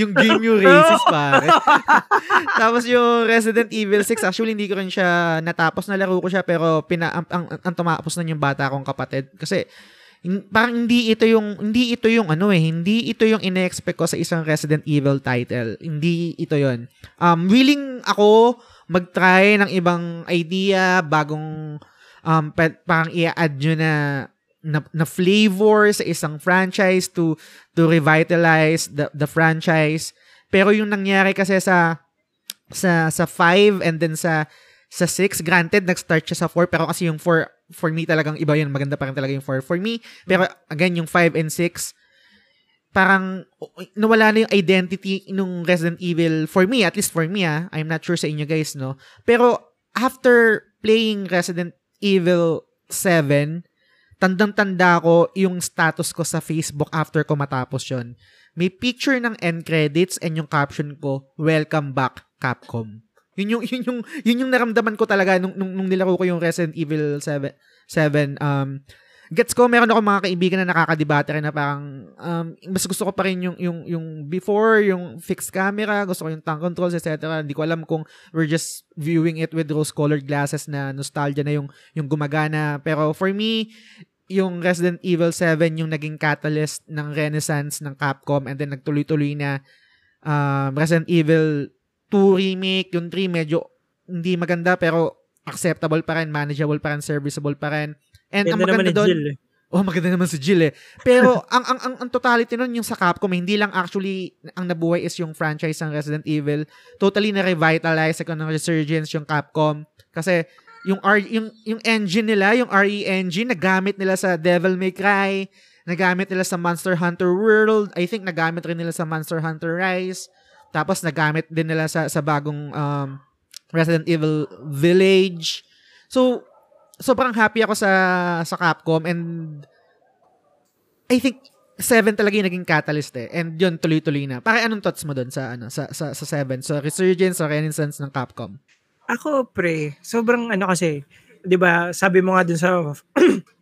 yung game yung racist pare. Tapos yung Resident Evil 6 actually hindi ko rin siya natapos na laro ko siya pero pina ang, ang, ang tumapos na yung bata kong kapatid kasi parang hindi ito yung hindi ito yung ano eh hindi ito yung ine-expect ko sa isang Resident Evil title hindi ito yon um willing ako mag-try ng ibang idea bagong um parang i-add nyo na na, na flavor sa isang franchise to to revitalize the the franchise. Pero yung nangyari kasi sa sa sa 5 and then sa sa 6, granted nag-start siya sa 4 pero kasi yung 4 for me talagang iba yun, maganda pa rin talaga yung 4 for me. Pero again yung 5 and 6 parang nawala na yung identity nung Resident Evil for me, at least for me ah. I'm not sure sa inyo guys, no. Pero after playing Resident Evil 7, tandang-tanda ko yung status ko sa Facebook after ko matapos yon. May picture ng end credits and yung caption ko, Welcome back, Capcom. Yun yung, yun yung, yun yung naramdaman ko talaga nung, nung, nung nilaro ko yung Resident Evil 7, 7 um, gets ko meron ako mga kaibigan na nakakadebate rin na parang um, mas gusto ko pa rin yung yung yung before yung fixed camera gusto ko yung tank controls etc hindi ko alam kung we're just viewing it with rose colored glasses na nostalgia na yung yung gumagana. Pero for me yung Resident Evil 7 yung naging catalyst ng renaissance ng Capcom and then nagtuloy-tuloy na um, Resident Evil 2 remake yung 3 medyo hindi maganda pero acceptable pa rin, manageable pa rin, serviceable pa rin And ang maganda doon, Jill, eh. Oh, maganda naman si Jill eh. Pero ang, ang ang ang totality nun yung sa Capcom, hindi lang actually ang nabuhay is yung franchise ng Resident Evil. Totally na revitalize ako ng resurgence yung Capcom kasi yung R, yung yung engine nila, yung RE engine nagamit nila sa Devil May Cry, nagamit nila sa Monster Hunter World, I think nagamit rin nila sa Monster Hunter Rise. Tapos nagamit din nila sa sa bagong um Resident Evil Village. So, sobrang happy ako sa sa Capcom and I think 7 talaga yung naging catalyst eh. And yun, tuloy-tuloy na. Para anong thoughts mo dun sa, ano, sa, sa, sa 7? So, resurgence or renaissance ng Capcom? Ako, pre, sobrang ano kasi, di ba, sabi mo nga dun sa 4,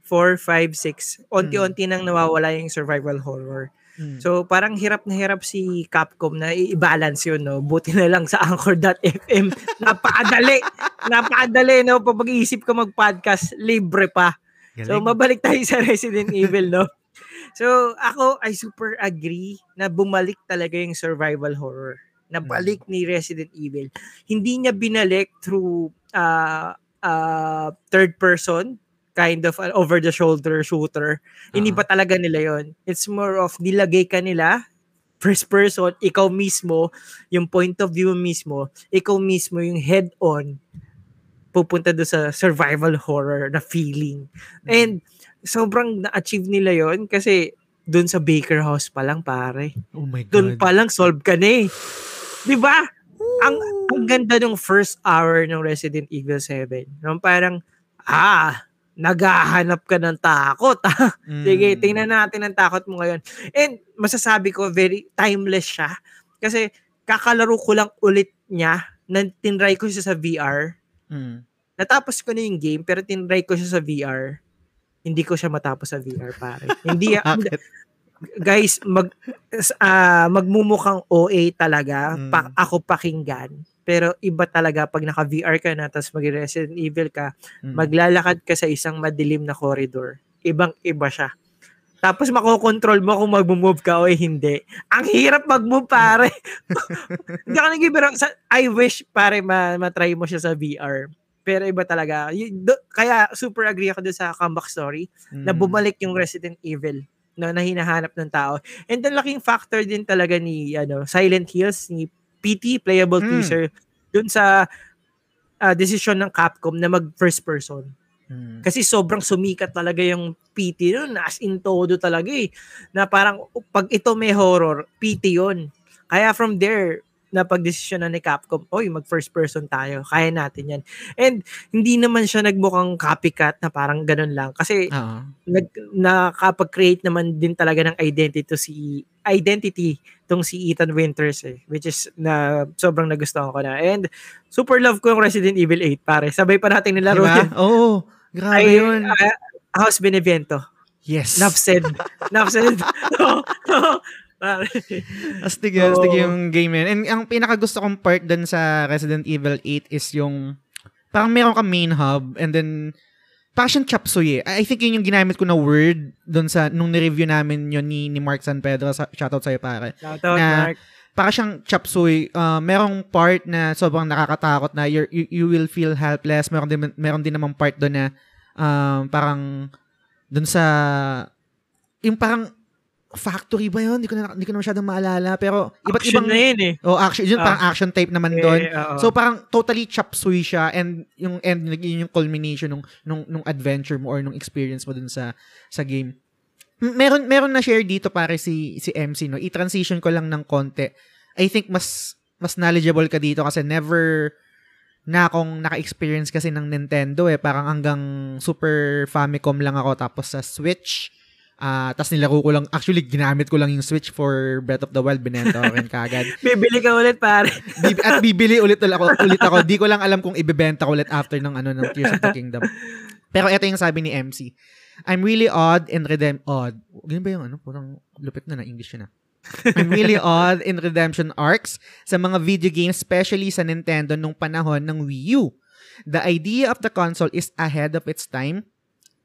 5, 6, onti-onti nang nawawala yung survival horror. Mm. So, parang hirap na hirap si Capcom na i-balance yun, no? Buti na lang sa Anchor.fm. Napakadali! Napakadali, no? Pag mag-iisip ka mag-podcast, libre pa. So, mabalik tayo sa Resident Evil, no? So, ako, I super agree na bumalik talaga yung survival horror. Na balik ni Resident Evil. Hindi niya binalik through uh, uh, third person, kind of an over-the-shoulder shooter. Hindi Ah. pa talaga nila yon It's more of nilagay ka nila, first person, ikaw mismo, yung point of view mismo, ikaw mismo yung head-on, pupunta do sa survival horror na feeling. And sobrang na-achieve nila yon kasi doon sa Baker House pa lang pare. Oh my Doon God. pa lang solve ka na eh. 'Di ba? Ang ang ganda ng first hour ng Resident Evil 7. Nung parang ah, naghahanap ka ng takot. Mm. Sige, tingnan natin ang takot mo ngayon. And masasabi ko very timeless siya kasi kakalaro ko lang ulit niya na tinry ko siya sa VR. Mm. Natapos ko na yung game pero tinry ko siya sa VR. Hindi ko siya matapos sa VR, pare. Hindi? guys, mag ah, magmumukhang OA talaga Mm. pa, ako pakinggan. Pero iba talaga pag naka-VR ka na tapos mag-Resident Evil ka, Mm. maglalakad ka sa isang madilim na corridor. Ibang-iba siya. Tapos makokontrol mo kung mag-move ka o hindi. Ang hirap mag-move, pare. Hindi ako nag sa I wish, pare, ma- matry mo siya sa VR. Pero iba talaga. Y- do- kaya super agree ako doon sa comeback story na Mm. bumalik yung Resident Evil no, na hinahanap ng tao. And the laking factor din talaga ni ano Silent Hills, ni PT, playable Mm. teaser, dun sa ah, decision ng Capcom na mag first person. Mm. Kasi sobrang sumikat talaga yung PT nun, as in todo talaga eh. Na parang pag ito may horror, PT yun. Kaya from there, na pagdesisyon na ni Capcom, oy, mag first person tayo, kaya natin yan. And hindi naman siya nagmukhang copycat na parang ganun lang. Kasi Oo. nag nakapag-create naman din talaga ng identity to si identity tong si Ethan Winters eh which is na sobrang nagustuhan ko na and super love ko yung Resident Evil 8 pare sabay pa nating nilaro Diba? yun Oo. Grabe ay yun. ah, House Benevento Yes. enough said enough said No, no. Pare. Astig yun, astig yung game yun. And ang pinakagusto kong part dun sa Resident Evil 8 is yung parang meron ka main hub and then parang siyang chop suey. I think yun yung ginamit ko na word dun sa nung ni-review namin yun ni, ni Mark San Pedro. Sa, shoutout sa'yo pare. Shoutout, Na- Mark. Para siyang chop suey. Uh, merong part na sobrang nakakatakot na you, you will feel helpless. Meron din, meron din namang part doon na um, parang dun sa yung parang factory ba yun? Hindi ko na, hindi ko na masyadong maalala. Pero iba't Action ibang... na yun eh Oh, action. Yun, Ah. parang action type naman doon. Eh, oo. So parang totally chop suey siya and yung end yun yung culmination nung nung nung adventure mo or nung experience mo dun sa sa game. Meron meron na share dito pare si si MC no. I-transition ko lang ng konti. I think mas mas knowledgeable ka dito kasi never na akong naka-experience kasi ng Nintendo eh. Parang hanggang Super Famicom lang ako tapos sa Switch. Ah, tapos nilaro ko lang, actually ginamit ko lang yung Switch for Breath of the Wild, binenta ko rin kagad. bibili ka ulit pare Bib- at bibili ulit ulit ako, ulit ako. Di ko lang alam kung ibebenta ko ulit after ng ano ng Tears of the Kingdom. Pero ito yung sabi ni MC. I'm really odd in redem odd. Ganun ba yung ano? Parang lupit na na English yun ah. I'm really odd in redemption arcs sa mga video games, especially sa Nintendo nung panahon ng Wii U. The idea of the console is ahead of its time,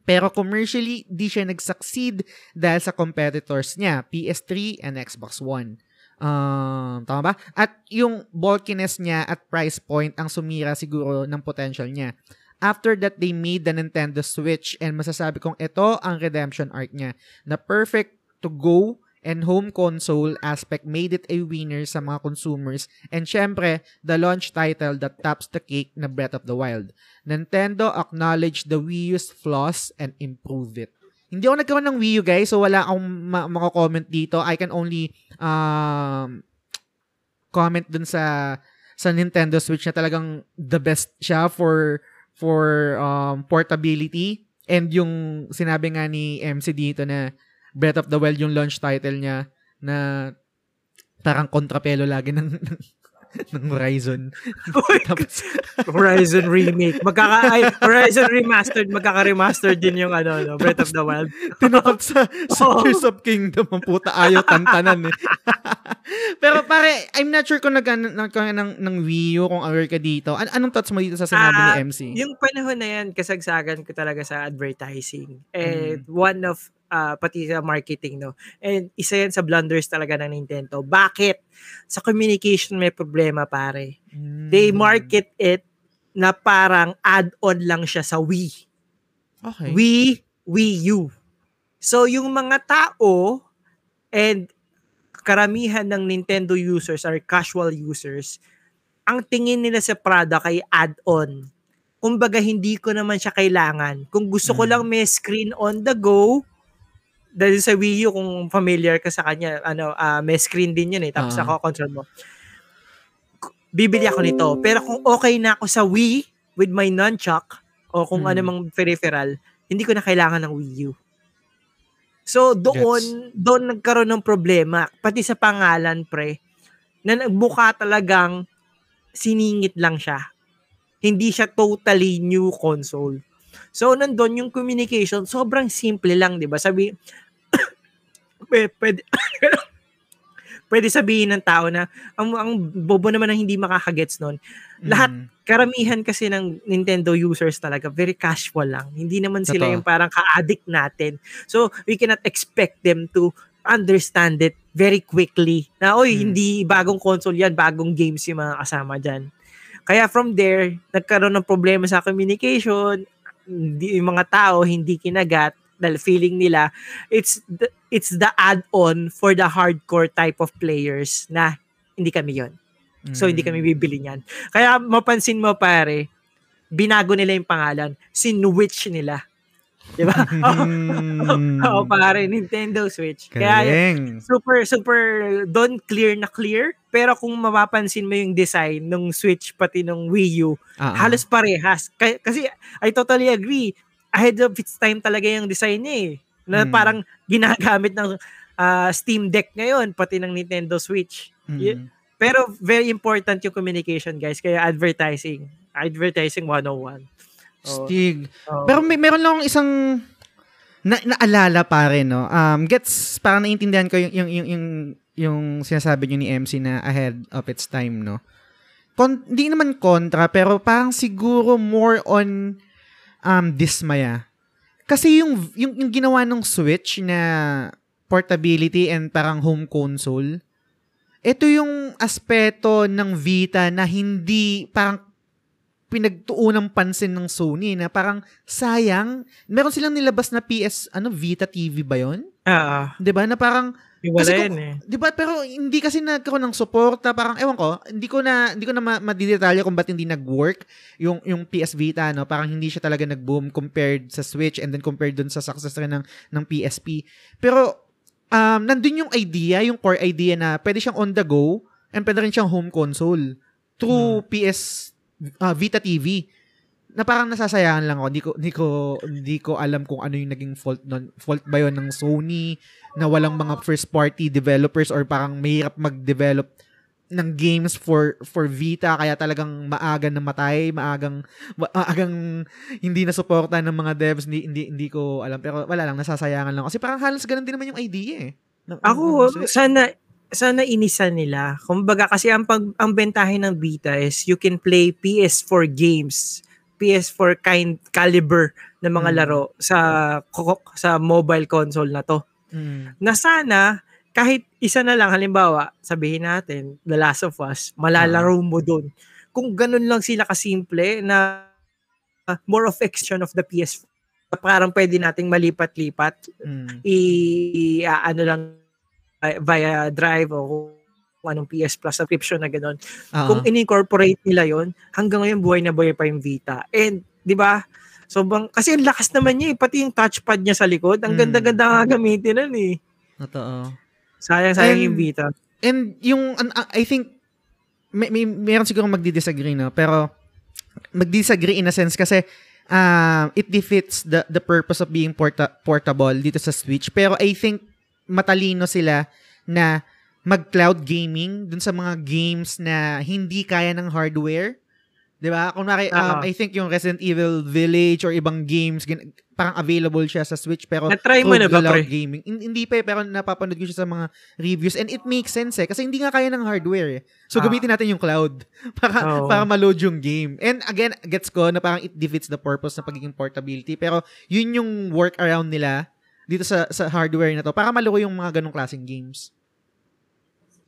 pero commercially, di siya nag-succeed dahil sa competitors niya, PS3 and Xbox One. Um, tama ba? At yung bulkiness niya at price point ang sumira siguro ng potential niya. After that, they made the Nintendo Switch and masasabi kong ito ang redemption arc niya na perfect to go and home console aspect made it a winner sa mga consumers and syempre, the launch title that tops the cake na Breath of the Wild. Nintendo acknowledged the Wii U's flaws and improved it. Hindi ako nagkaroon ng Wii U guys, so wala akong ma- mako-comment dito. I can only um, comment dun sa sa Nintendo Switch na talagang the best siya for for um, portability and yung sinabi nga ni MC dito na Breath of the Wild yung launch title niya na parang kontrapelo lagi ng, ng ng Horizon. Tapos, Horizon remake. Magkaka ay, Horizon remastered, magkaka-remastered din yung ano, no, Breath of the Wild. Tinakot sa, sa oh. Tears of Kingdom ang puta ayaw tantanan eh. Pero pare, I'm not sure kung nag ng, ng, ng Wii U, kung aware ka dito. An- anong thoughts mo dito sa sinabi uh, ni MC? Ah, yung panahon na yan, kasagsagan ko talaga sa advertising. And mm. one of uh, pati sa marketing, no? And isa yan sa blunders talaga ng Nintendo. Bakit? Sa communication may problema, pare. Mm. They market it na parang add-on lang siya sa Wii. Okay. Wii, Wii U. So, yung mga tao and karamihan ng Nintendo users are casual users, ang tingin nila sa product ay add-on. Kumbaga, hindi ko naman siya kailangan. Kung gusto ko mm. lang may screen on the go, dahil sa Wii U, kung familiar ka sa kanya, ano, uh, may screen din yun eh, tapos uh-huh. ako control mo. Bibili ako nito. Pero kung okay na ako sa Wii with my nunchuck o kung hmm. ano mang peripheral, hindi ko na kailangan ng Wii U. So doon That's... doon nagkaroon ng problema pati sa pangalan pre na nagbuka talagang siningit lang siya. Hindi siya totally new console. So, nandun yung communication, sobrang simple lang, di ba? Sabi, pwede, pwede sabihin ng tao na, ang, ang bobo naman ang hindi makakagets nun. Lahat, mm. karamihan kasi ng Nintendo users talaga, very casual lang. Hindi naman sila Totoo. yung parang ka-addict natin. So, we cannot expect them to understand it very quickly. Na, oy, mm. hindi bagong console yan, bagong games yung mga kasama dyan. Kaya from there, nagkaroon ng problema sa communication, hindi, yung mga tao hindi kinagat dahil feeling nila it's the, it's the add-on for the hardcore type of players na hindi kami yon. So hindi kami mm. bibili niyan. Kaya mapansin mo pare, binago nila yung pangalan, sinwitch nila. 'Di ba? Oo, oh, pare, Nintendo Switch. Kaya super super don't clear na clear, pero kung mapapansin mo yung design ng Switch pati ng Wii U, uh-huh. halos parehas. Kasi I totally agree. Ahead of its time talaga yung design niya eh. Na mm. parang ginagamit ng uh, Steam Deck ngayon, pati ng Nintendo Switch. Mm. Pero very important yung communication, guys. Kaya advertising. Advertising 101. Stig. Oh. Pero may meron lang isang na, naalala pare no. Um gets parang naiintindihan ko yung yung yung yung, yung sinasabi niyo ni MC na ahead of its time no. Kon, hindi naman kontra pero parang siguro more on um dismaya. Kasi yung yung, yung ginawa ng Switch na portability and parang home console, ito yung aspeto ng Vita na hindi parang pinagtuunang pansin ng Sony na parang sayang. Meron silang nilabas na PS, ano, Vita TV ba yon? Oo. 'Di ba? Na parang kasi kung, eh. 'Di ba? Pero hindi kasi nagkaroon ng suporta, parang ewan ko, hindi ko na hindi ko na ma- madidetalya kung bakit hindi nag-work yung yung PS Vita, no? Parang hindi siya talaga nag-boom compared sa Switch and then compared dun sa success rin ng ng PSP. Pero um nandun yung idea, yung core idea na pwede siyang on the go and pwede rin siyang home console through hmm. PS uh, Vita TV na parang nasasayangan lang ako. Hindi ko hindi ko hindi ko alam kung ano yung naging fault nun. Fault ba 'yon ng Sony na walang mga first party developers or parang mahirap mag-develop ng games for for Vita kaya talagang maagang namatay, maagang maagang hindi na suporta ng mga devs, hindi hindi hindi ko alam pero wala lang nasasayangan lang kasi parang halos ganun din naman yung idea eh. Ng, Ako ng, sana sana inisa nila. Kumbaga kasi ang pag ang bentahin ng Vita is you can play PS4 games, PS4 kind caliber ng mga mm. laro sa sa mobile console na to. Mm. Na sana kahit isa na lang halimbawa, sabihin natin The Last of Us, malalaro uh mo doon. Kung ganun lang sila kasimple na uh, more of extension of the PS4 parang pwede nating malipat-lipat mm. i, i uh, ano lang via Drive o anong PS Plus subscription na gano'n. Uh-huh. Kung in-incorporate nila yon hanggang ngayon buhay na buhay pa yung Vita. And, di ba, so bang, kasi ang lakas naman niya eh, pati yung touchpad niya sa likod, ang mm. ganda-ganda nga gamitin nun eh. Totoo. Sayang, sayang and, yung Vita. And yung, I think, may, may meron siguro magdi-disagree no, pero magdi-disagree in a sense kasi uh, it defeats the the purpose of being porta- portable dito sa Switch. Pero I think matalino sila na mag-cloud gaming dun sa mga games na hindi kaya ng hardware. 'Di ba? Kung maki, um. I think yung Resident Evil Village or ibang games gin- parang available siya sa Switch pero Na-try mo na ba, cloud pre? gaming. Hin- Hindi pa eh, pero napapanood ko siya sa mga reviews and it makes sense eh kasi hindi nga kaya ng hardware eh. So Ah. gamitin natin yung cloud para Oo. para ma-load yung game. And again, gets ko na parang it defeats the purpose ng pagiging portability pero yun yung workaround nila dito sa sa hardware na to para malaro yung mga ganong klaseng games.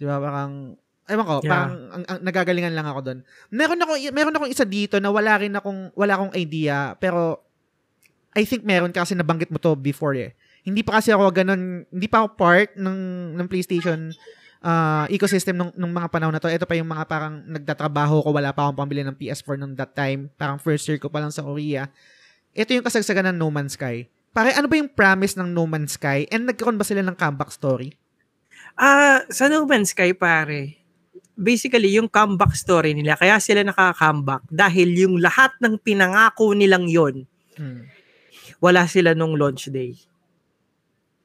Di ba? Parang Ewan ko, Yeah. parang ang, ang, nagagalingan lang ako doon. Meron ako meron akong isa dito na wala rin akong wala akong idea pero I think meron kasi nabanggit mo to before eh. Hindi pa kasi ako ganun, hindi pa ako part ng ng PlayStation uh, ecosystem nung, nung mga panahon na to. Ito pa yung mga parang nagtatrabaho ko, wala pa akong pambili ng PS4 nung that time. Parang first year ko pa lang sa Korea. Ito yung kasagsagan ng No Man's Sky. Pare, ano ba yung promise ng No Man's Sky? And nagkaroon ba sila ng comeback story? Ah, sa No Man's Sky pare, basically yung comeback story nila, kaya sila nakaka-comeback dahil yung lahat ng pinangako nilang yon Hmm. wala sila nung launch day.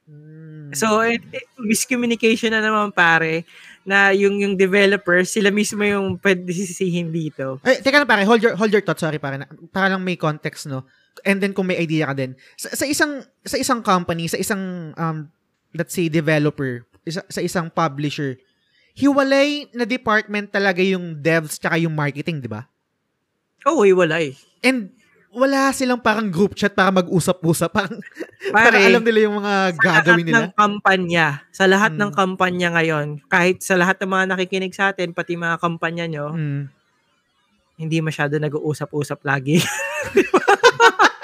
Hmm. So, it, it- miscommunication na naman pare na yung yung developers, sila mismo yung pwede sisihin dito. Eh, teka na pare, hold your, hold your thought, sorry pare, na- para lang may context, no? And then kung may idea ka din. Sa, sa isang sa isang company, sa isang um let's say developer, isa, sa isang publisher, hiwalay na department talaga yung devs tsaka yung marketing, di ba? Oo, oh, wala eh. And wala silang parang group chat para mag-usap-usap. Parang, para Pare, alam nila yung mga gagawin sa lahat nila. ng kampanya, sa lahat Mm. ng kampanya ngayon, kahit sa lahat ng mga nakikinig sa atin, pati mga kampanya nyo, Hmm. hindi masyado nag-uusap-usap lagi.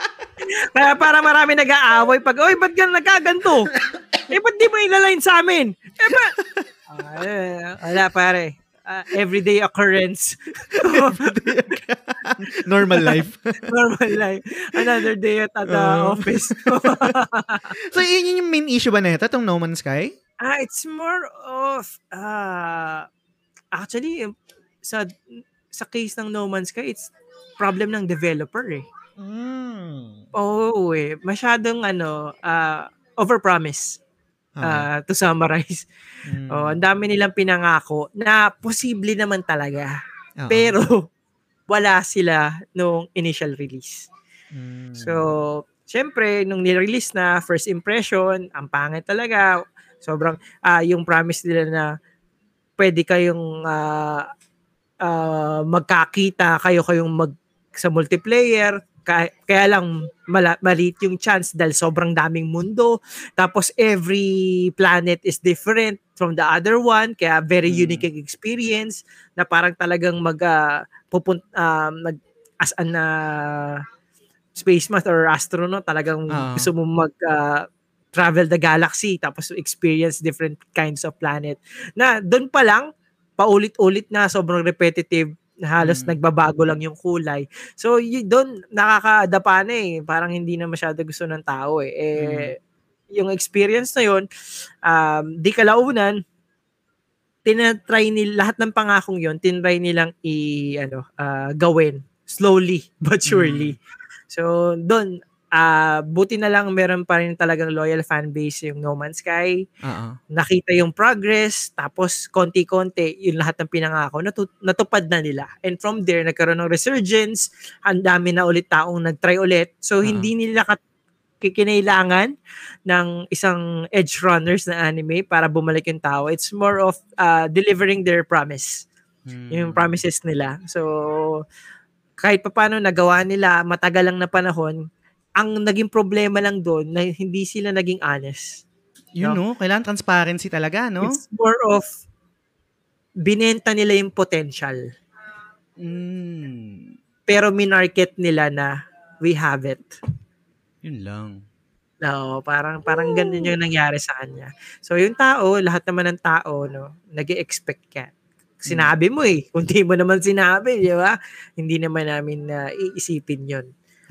Kaya para marami nag-aaway pag, oy, ba't ka nagkaganto? eh, ba't di mo ilaline sa amin? Eh, ba? Ah, wala, pare. Ah, everyday occurrence. Normal life. Normal life. Another day at the Uh. office. so, yun yun yung main issue ba na ito, itong No Man's Sky? ah, it's more of, ah, actually, sa sa case ng No Man's Sky, it's problem ng developer eh. Mm. Oo eh. Masyadong ano, ah, overpromise ah, to summarize. Mm. Oh, ang dami nilang pinangako na posible naman talaga. Oo. Pero wala sila nung initial release. Mm. So, syempre, nung nirelease na, first impression, ang pangit talaga. Sobrang, ah yung promise nila na pwede kayong ah, ah, magkakita, kayo kayong mag sa multiplayer, kaya, kaya lang mala, maliit yung chance dahil sobrang daming mundo. Tapos every planet is different from the other one, kaya very Mm. unique experience na parang talagang mag ah, pupun um, nag as an ah, spaceman or astronaut talagang Oo. gusto mo mag ah, travel the galaxy tapos experience different kinds of planet na doon pa lang paulit-ulit na sobrang repetitive halos Mm. nagbabago lang yung kulay. So, y- doon nakakadapa na eh. Parang hindi na masyado gusto ng tao eh. eh Yung experience na yun, um, di kalaunan, tinatry nila, lahat ng pangakong yon tinry nilang i, ano, ah, gawin slowly but surely. So, doon, ah buti na lang meron pa rin talagang loyal fan base yung No Man's Sky Oo. nakita yung progress, tapos konti-konti, yung lahat ng pinangako, natu- natupad na nila. And from there, nagkaroon ng resurgence, ang dami na ulit taong nag-try ulit. So, Ah. hindi nila kat- kikinailangan ng isang edge runners na anime para bumalik yung tao. It's more of uh, delivering their promise, yung Mm. promises nila. So, kahit paano nagawa nila, matagal lang na panahon, ang naging problema lang doon na hindi sila naging honest. Yun, no? Kailangan transparency talaga, no? It's more of binenta nila yung potential. Mm. Pero minarket nila na we have it. Yun lang. No, parang parang ganun yung nangyari sa kanya. So yung tao, lahat naman ng tao, no, nag expect ka. Sinabi mo eh. Kung di mo naman sinabi, di ba? Hindi naman namin na iisipin yon.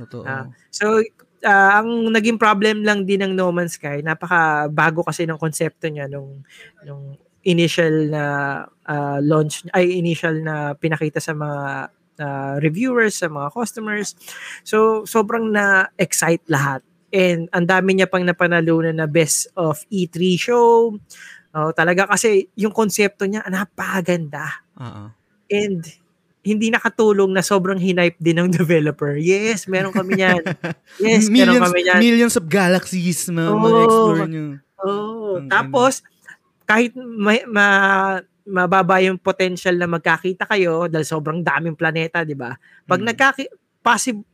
Totoo. Ah, So, ah, ang naging problem lang din ng No Man's Sky, napaka bago kasi ng konsepto niya nung nung initial na uh, launch ay initial na pinakita sa mga uh, reviewers, sa mga customers. So sobrang na excite lahat. And ang dami niya pang napanalunan na best of E3 show. Oh, talaga kasi yung konsepto niya napakaganda. Oo. And hindi nakatulong na sobrang hinipe din ng developer. Yes, meron kami niyan. Yes, meron millions, kami niyan. millions of galaxies ma, Oo. ma-explore nyo. Oh, Ang tapos kahit may, ma, mababa yung potential na magkakita kayo dahil sobrang daming planeta, 'di ba? Pag Mm. nagkaki possible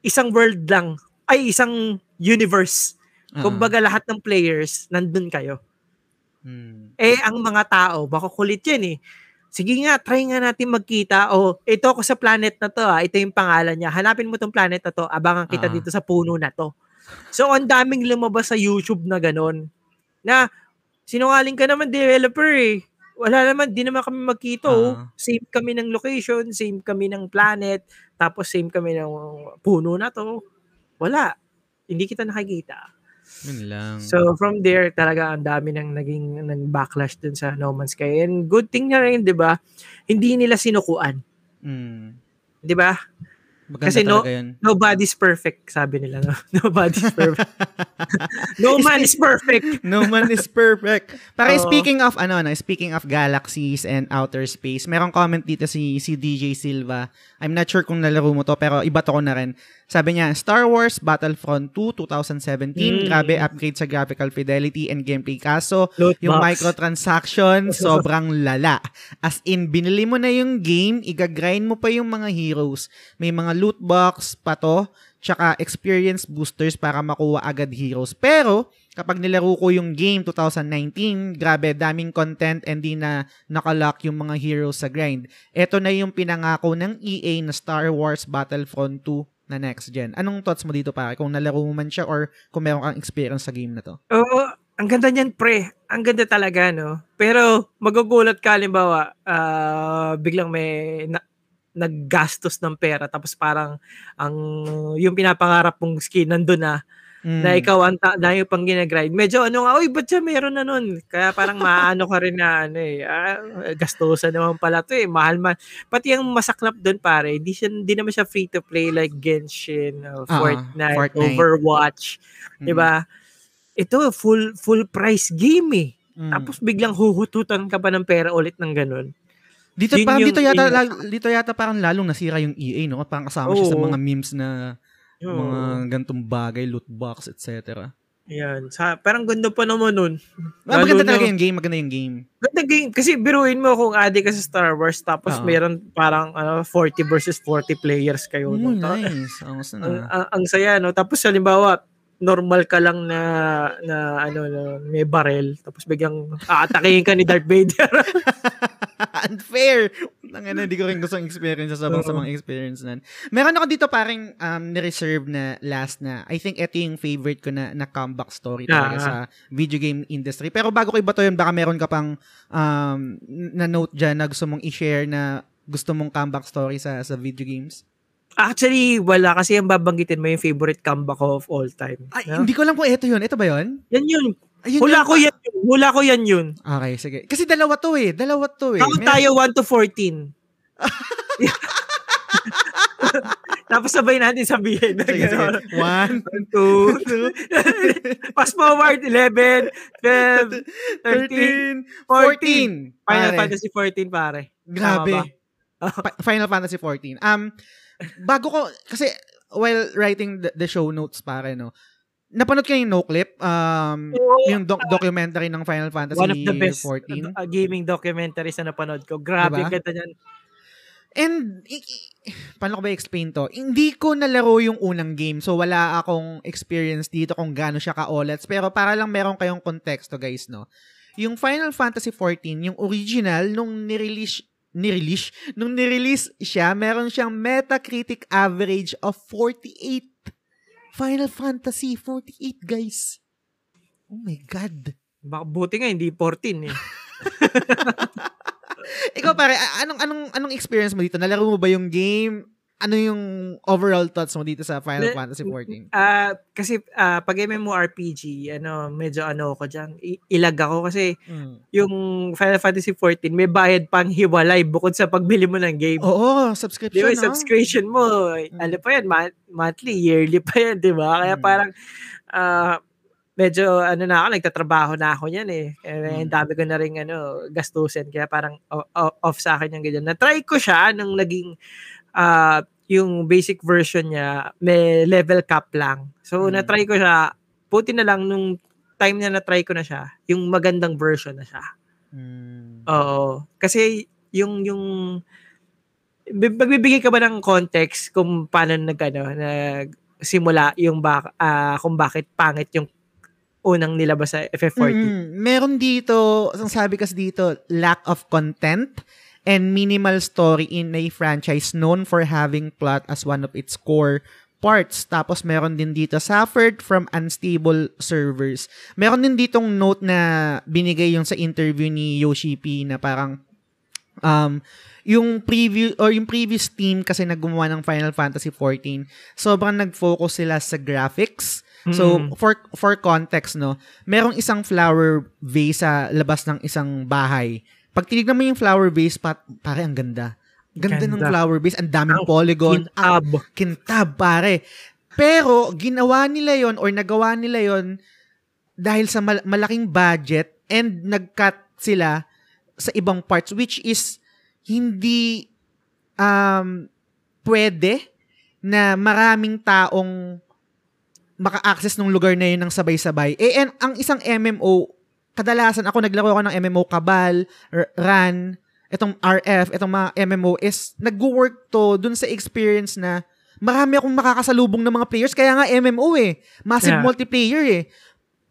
isang world lang ay isang universe. Oo. Kumbaga lahat ng players nandun kayo. Mm. Eh ang mga tao, baka kulit 'yan eh. Sige nga, try nga natin magkita. O, ito ako sa planet na to. Ah. Ito yung pangalan niya. Hanapin mo tong planet na to. Abangan kita Ah. dito sa puno na to. So, ang daming lumabas sa YouTube na ganon. Na, sinungaling ka naman developer eh. Wala naman, di naman kami magkita. oh. Ah. Same kami ng location, same kami ng planet, tapos same kami ng puno na to. Wala. Hindi kita nakikita. Yun lang. So from there talaga ang dami nang naging nang backlash dun sa No Man's Sky. And good thing na rin, 'di ba? Hindi nila sinukuan, mm. 'di ba? Maganda Kasi no- yun. Nobody's perfect, sabi nila. No? Nobody's perfect. no man is perfect. No man is perfect. Para Oo. speaking of ano na, speaking of galaxies and outer space, merong comment dito si si DJ Silva. I'm not sure kung nalaro mo to pero iba to ko na rin. Sabi niya, Star Wars Battlefront 2 2017, Mm. grabe upgrade sa graphical fidelity and gameplay. Kaso, Loot yung box. microtransaction, sobrang lala. As in, binili mo na yung game, igagrind mo pa yung mga heroes. May mga loot box pa to, tsaka experience boosters para makuha agad heroes. Pero, kapag nilaro ko yung game 2019, grabe, daming content and di na nakalock yung mga heroes sa grind. Ito na yung pinangako ng EA na Star Wars Battlefront 2 na next gen. Anong thoughts mo dito pare? Kung nalaro mo man siya or kung meron kang experience sa game na to? Oo, ang ganda niyan, pre. Ang ganda talaga, no? Pero magugulat ka, halimbawa, ah, biglang may naggastos ng pera tapos parang ang yung pinapangarap mong skin nandun na Mm. na ikaw ang ta- na yung pang ginagrind. Medyo ano nga, uy, ba't siya meron na nun? Kaya parang maano ka rin na ano eh, ah, gastusan naman pala to eh, mahal man. Pati yung masaklap doon pare, di, siya, di naman siya free to play like Genshin, uh, Fortnite, Fortnite. Overwatch, Mm. 'di ba? Ito full full price game eh. Mm. Tapos biglang huhututan ka pa ng pera ulit ng ganun. Dito Yun parang yung- dito yata lal- dito yata parang lalong nasira yung EA no. Parang kasama siya sa mga memes na Oo. mga gantong bagay, loot box, etc. Yan. Sa, parang ganda pa naman nun. Ah, maganda talaga yung game, maganda yung game. Ganda game. Kasi biruin mo kung addict ka sa Star Wars tapos Oo. meron parang ano, 40 versus 40 players kayo. Oh, no? Nice. Ang ang, ang, ang saya, no? Tapos halimbawa, normal ka lang na na ano na may barel tapos biglang aatakihin ka ni Darth Vader. Unfair! Ang ano, hindi ko rin gusto ang experience sa sabang sa mga experience nan. Meron ako dito parang um, ni-reserve na last na. I think ito yung favorite ko na, na comeback story talaga Ah. sa video game industry. Pero bago ko iba to yun, baka meron ka pang um, na note dyan na gusto mong i-share na gusto mong comeback story sa sa video games. Actually, wala kasi ang babanggitin mo yung favorite comeback of all time. Ay, no? hindi ko lang po ito yun. Ito ba yun? Yan yun. Ayun Hula yun. ko yan yun. Hula ko yan yun. Okay, sige. Kasi dalawa to eh. Dalawa to eh. Count tayo 1 to 14. Tapos sabay natin sabihin. na Sige, sige. gano'n. One, two, two, Fast forward, 11, 12, 13, 13, 14. 14. Final Pare, Fantasy 14, pare. Grabe. Pa- Final Fantasy 14. Um, bago ko, kasi while writing the, the show notes pare, no, napanood ko yung no clip, um, Oo. yung doc- documentary ng Final Fantasy One of the best 14. uh, gaming documentaries na napanood ko. Grabe, Diba? ganda niyan. And, i- i- paano ko ba explain to? Hindi ko nalaro yung unang game, so wala akong experience dito kung gaano siya ka-OLEDs. Pero para lang meron kayong konteksto, guys, no? Yung Final Fantasy 14, yung original, nung nirelease, nirelease, nung nirelease siya, meron siyang Metacritic average of 48. Final Fantasy 48, guys. Oh my God. Baka buti nga, hindi 14 eh. Ikaw pare, anong anong anong experience mo dito? Nalaro mo ba yung game? Ano yung overall thoughts mo dito sa Final Fantasy 14? Ah, kasi ah, pag MMORPG, ano, medyo ano ko diyan, ilag ako kasi Mm. yung Final Fantasy 14 may bayad pang hiwalay bukod sa pagbili mo ng game. Oo, subscription, ba, no? subscription mo, ano pa yan, ma- monthly, yearly pa yan, di ba? Kaya Mm. parang, ah, medyo, ano na ako, nagtatrabaho na ako yan eh. Kaya Mm. dami ko na rin, ano, gastusin. Kaya parang o- o- off sa akin yung ganyan. Na-try ko siya nung naging, ah, yung basic version niya, may level cap lang. So, Mm. na-try ko siya, puti na lang nung time na na-try ko na siya, yung magandang version na siya. Mm. Oo. Kasi yung yung bi- magbibigay ka ba ng context kung paano nag ano, nag simula yung bak ah, kung bakit pangit yung unang nilabas sa FF14. Mm, meron dito, ang sabi kasi dito, lack of content and minimal story in a franchise known for having plot as one of its core parts. Tapos meron din dito, suffered from unstable servers. Meron din ditong note na binigay yung sa interview ni Yoshi P na parang um, yung preview or yung previous team kasi na gumawa ng Final Fantasy 14, sobrang nag-focus sila sa graphics. So, Mm. for for context, no, merong isang flower vase sa labas ng isang bahay. Pag tinignan mo yung flower vase, pa, pare, ang ganda. Ganda, ng Ganda. flower vase. Ang daming Ang polygon. Kintab. kintab, pare. Pero, ginawa nila yon or nagawa nila yon dahil sa mal- malaking budget and nag-cut sila sa ibang parts which is hindi um, pwede na maraming taong maka-access ng lugar na yun ng sabay-sabay. Eh, and ang isang MMO, kadalasan ako naglaro ako ng MMO Kabal, R- Ran, itong RF, itong mga MMO is nag-work to dun sa experience na marami akong makakasalubong ng mga players kaya nga MMO eh. Massive Yeah. multiplayer eh.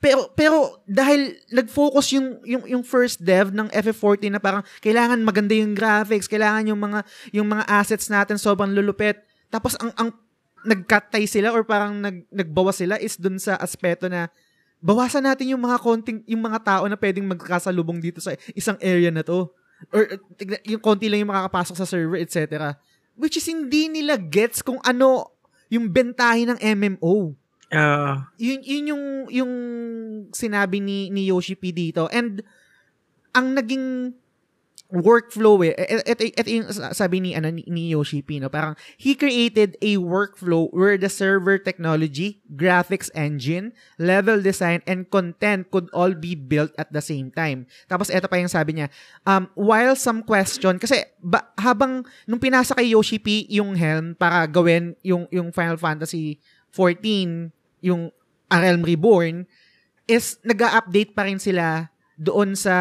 Pero pero dahil nag-focus yung yung yung first dev ng FF14 na parang kailangan maganda yung graphics, kailangan yung mga yung mga assets natin sobrang lulupet. Tapos ang ang nagkatay sila or parang nag nagbawas sila is dun sa aspeto na bawasan natin yung mga konting yung mga tao na pwedeng magkasalubong dito sa isang area na to. Or uh, tignan- yung konti lang yung makakapasok sa server, etc. Which is hindi nila gets kung ano yung bentahin ng MMO Ah, yun, yun yung, yung sinabi ni, ni Yoshi P dito. And, ang naging workflow eh, ito, ito, ito yung sabi ni, ano, ni, Yoshi P, no? parang, he created a workflow where the server technology, graphics engine, level design, and content could all be built at the same time. Tapos, ito pa yung sabi niya, um, while some question, kasi, ba, habang, nung pinasa kay Yoshi P yung helm para gawin yung, yung Final Fantasy 14, yung A Realm Reborn, is nag update pa rin sila doon sa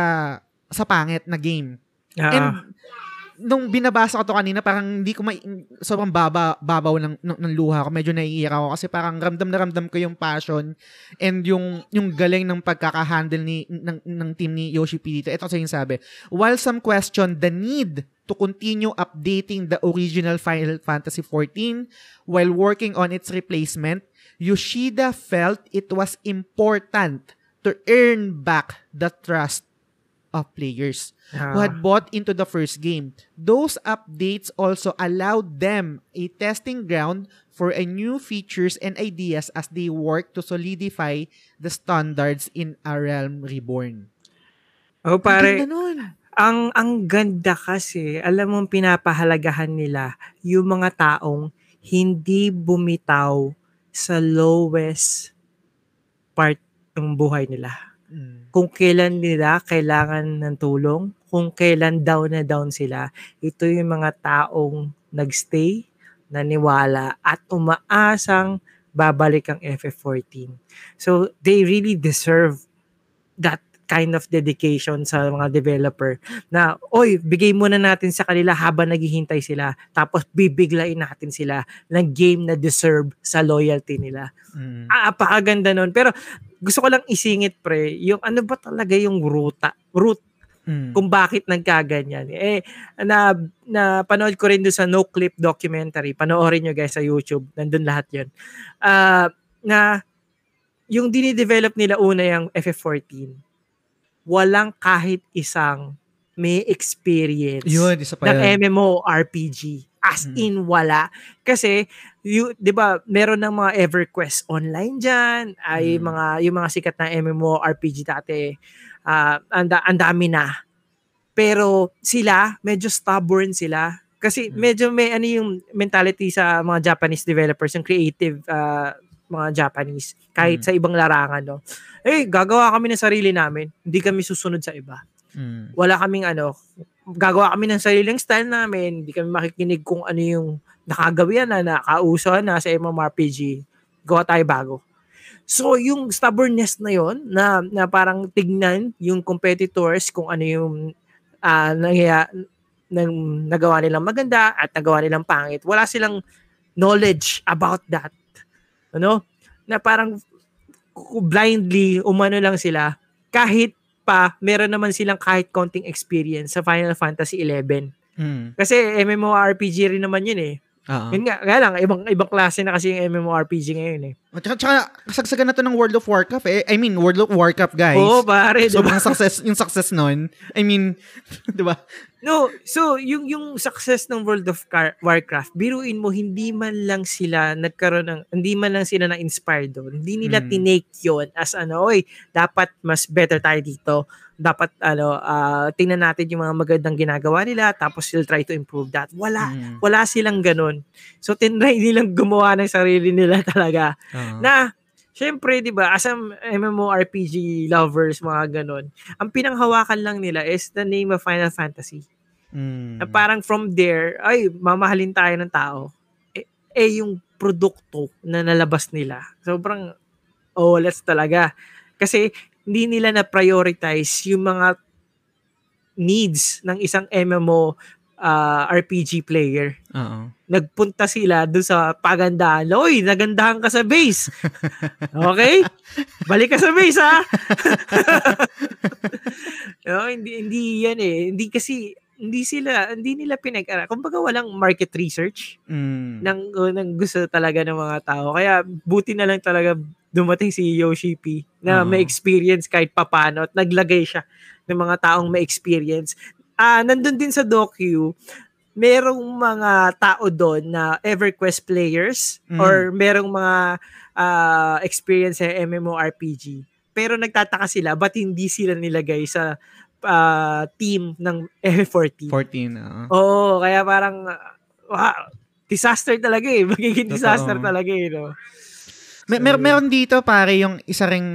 sa pangit na game. Ah, And nung binabasa ko to kanina, parang hindi ko may, sobrang baba, babaw ng, ng, ng luha ko. Medyo naiiyak ako kasi parang ramdam na ramdam ko yung passion and yung, yung galing ng pagkaka-handle ni, ng, ng team ni Yoshi P dito. Ito kasi yung sabi, while some question the need to continue updating the original Final Fantasy 14 while working on its replacement, Yoshida felt it was important to earn back the trust of players ah, who had bought into the first game. Those updates also allowed them a testing ground for a new features and ideas as they work to solidify the standards in A Realm Reborn. oh, Ang pare, nun. ang ang ganda kasi, alam mo pinapahalagahan nila yung mga taong hindi bumitaw sa lowest part ng buhay nila. Mm. Kung kailan nila kailangan ng tulong, kung kailan down na down sila, ito yung mga taong nagstay, naniwala, at umaasang babalik ang FF14. So, they really deserve that kind of dedication sa mga developer na, oy, bigay muna natin sa kanila habang naghihintay sila. Tapos bibiglain natin sila ng game na deserve sa loyalty nila. Mm. Ah, apakaganda nun. Pero gusto ko lang isingit, pre, yung ano ba talaga yung ruta, root Mm. kung bakit nagkaganyan. Eh, na, na panood ko rin doon sa No Clip documentary. Panoorin nyo guys sa YouTube. Nandun lahat yun. Ah, na yung dinidevelop nila una yung FF14, walang kahit isang may experience Yun, isa pa ng yun. MMORPG. As Mm. in wala. Kasi you, 'di ba, meron ng mga EverQuest online diyan, ay Mm. mga yung mga sikat na MMORPG dati. Ah, anda ang dami na. Pero sila, medyo stubborn sila. Kasi Mm. medyo may ano yung mentality sa mga Japanese developers, yung creative ah, mga Japanese, kahit Mm. sa ibang larangan, no. Eh, gagawa kami ng sarili namin. Hindi kami susunod sa iba Mm. wala kaming ano, gagawa kami ng sariling style namin, hindi kami makikinig kung ano yung nakagawian na, nakauso na sa MMORPG, gawa tayo bago. So, yung stubbornness na yon na, na parang tignan yung competitors kung ano yung uh, nangyaya, nang, nagawa nilang maganda at nagawa nilang pangit. Wala silang knowledge about that. Ano? Na parang blindly umano lang sila kahit pa meron naman silang kahit konting experience sa Final Fantasy 11. Mm. Kasi MMORPG rin naman yun eh. Oo. Yun nga, kaya lang, ibang, ibang klase na kasi yung MMORPG ngayon eh. At Tsaka, tsaka kasagsagan na to ng World of Warcraft eh. I mean, World of Warcraft, guys. Oo, pare. diba? Sobrang success, yung success nun. I mean, di ba? No, so yung yung success ng World of Car- Warcraft, biruin mo hindi man lang sila nagkaroon ng hindi man lang sila na-inspire doon. Hindi nila Mm. tinake 'yon as ano, oy, dapat mas better tayo dito. Dapat ano, ah, tingnan natin yung mga magandang ginagawa nila tapos we'll try to improve that. Wala, Mm. wala silang ganun. So tinry nilang gumawa ng sarili nila talaga. Oo. Na Siyempre, 'di ba, as a MMORPG lovers mga ganun, ang pinanghawakan lang nila is the name of Final Fantasy. Mm. Na parang from there, ay, mamahalin tayo ng tao. Eh, eh yung produkto na nalabas nila, sobrang, oh, let's talaga. Kasi, hindi nila na-prioritize yung mga needs ng isang MMO ah, RPG player. Oo. Nagpunta sila doon sa pagandahan. Oy, nagandahan ka sa base. Okay? Balik ka sa base, ha? no, hindi, hindi yan eh. Hindi kasi, hindi sila, hindi nila pinag-ara. Kumbaga walang market research Mm. ng, ng gusto talaga ng mga tao. Kaya buti na lang talaga dumating si Yoshi P na Oo. may experience kahit papano at naglagay siya ng mga taong may experience. Ah, nandun din sa docu, merong mga tao doon na EverQuest players Mm. or merong mga ah, experience sa MMORPG. Pero nagtataka sila ba't hindi sila nilagay sa ah, team ng F14. 14. oo. Oo, kaya parang wow, disaster talaga eh. Magiging Totoo. disaster talaga eh, no? Mer- mer- meron dito pare yung isa ring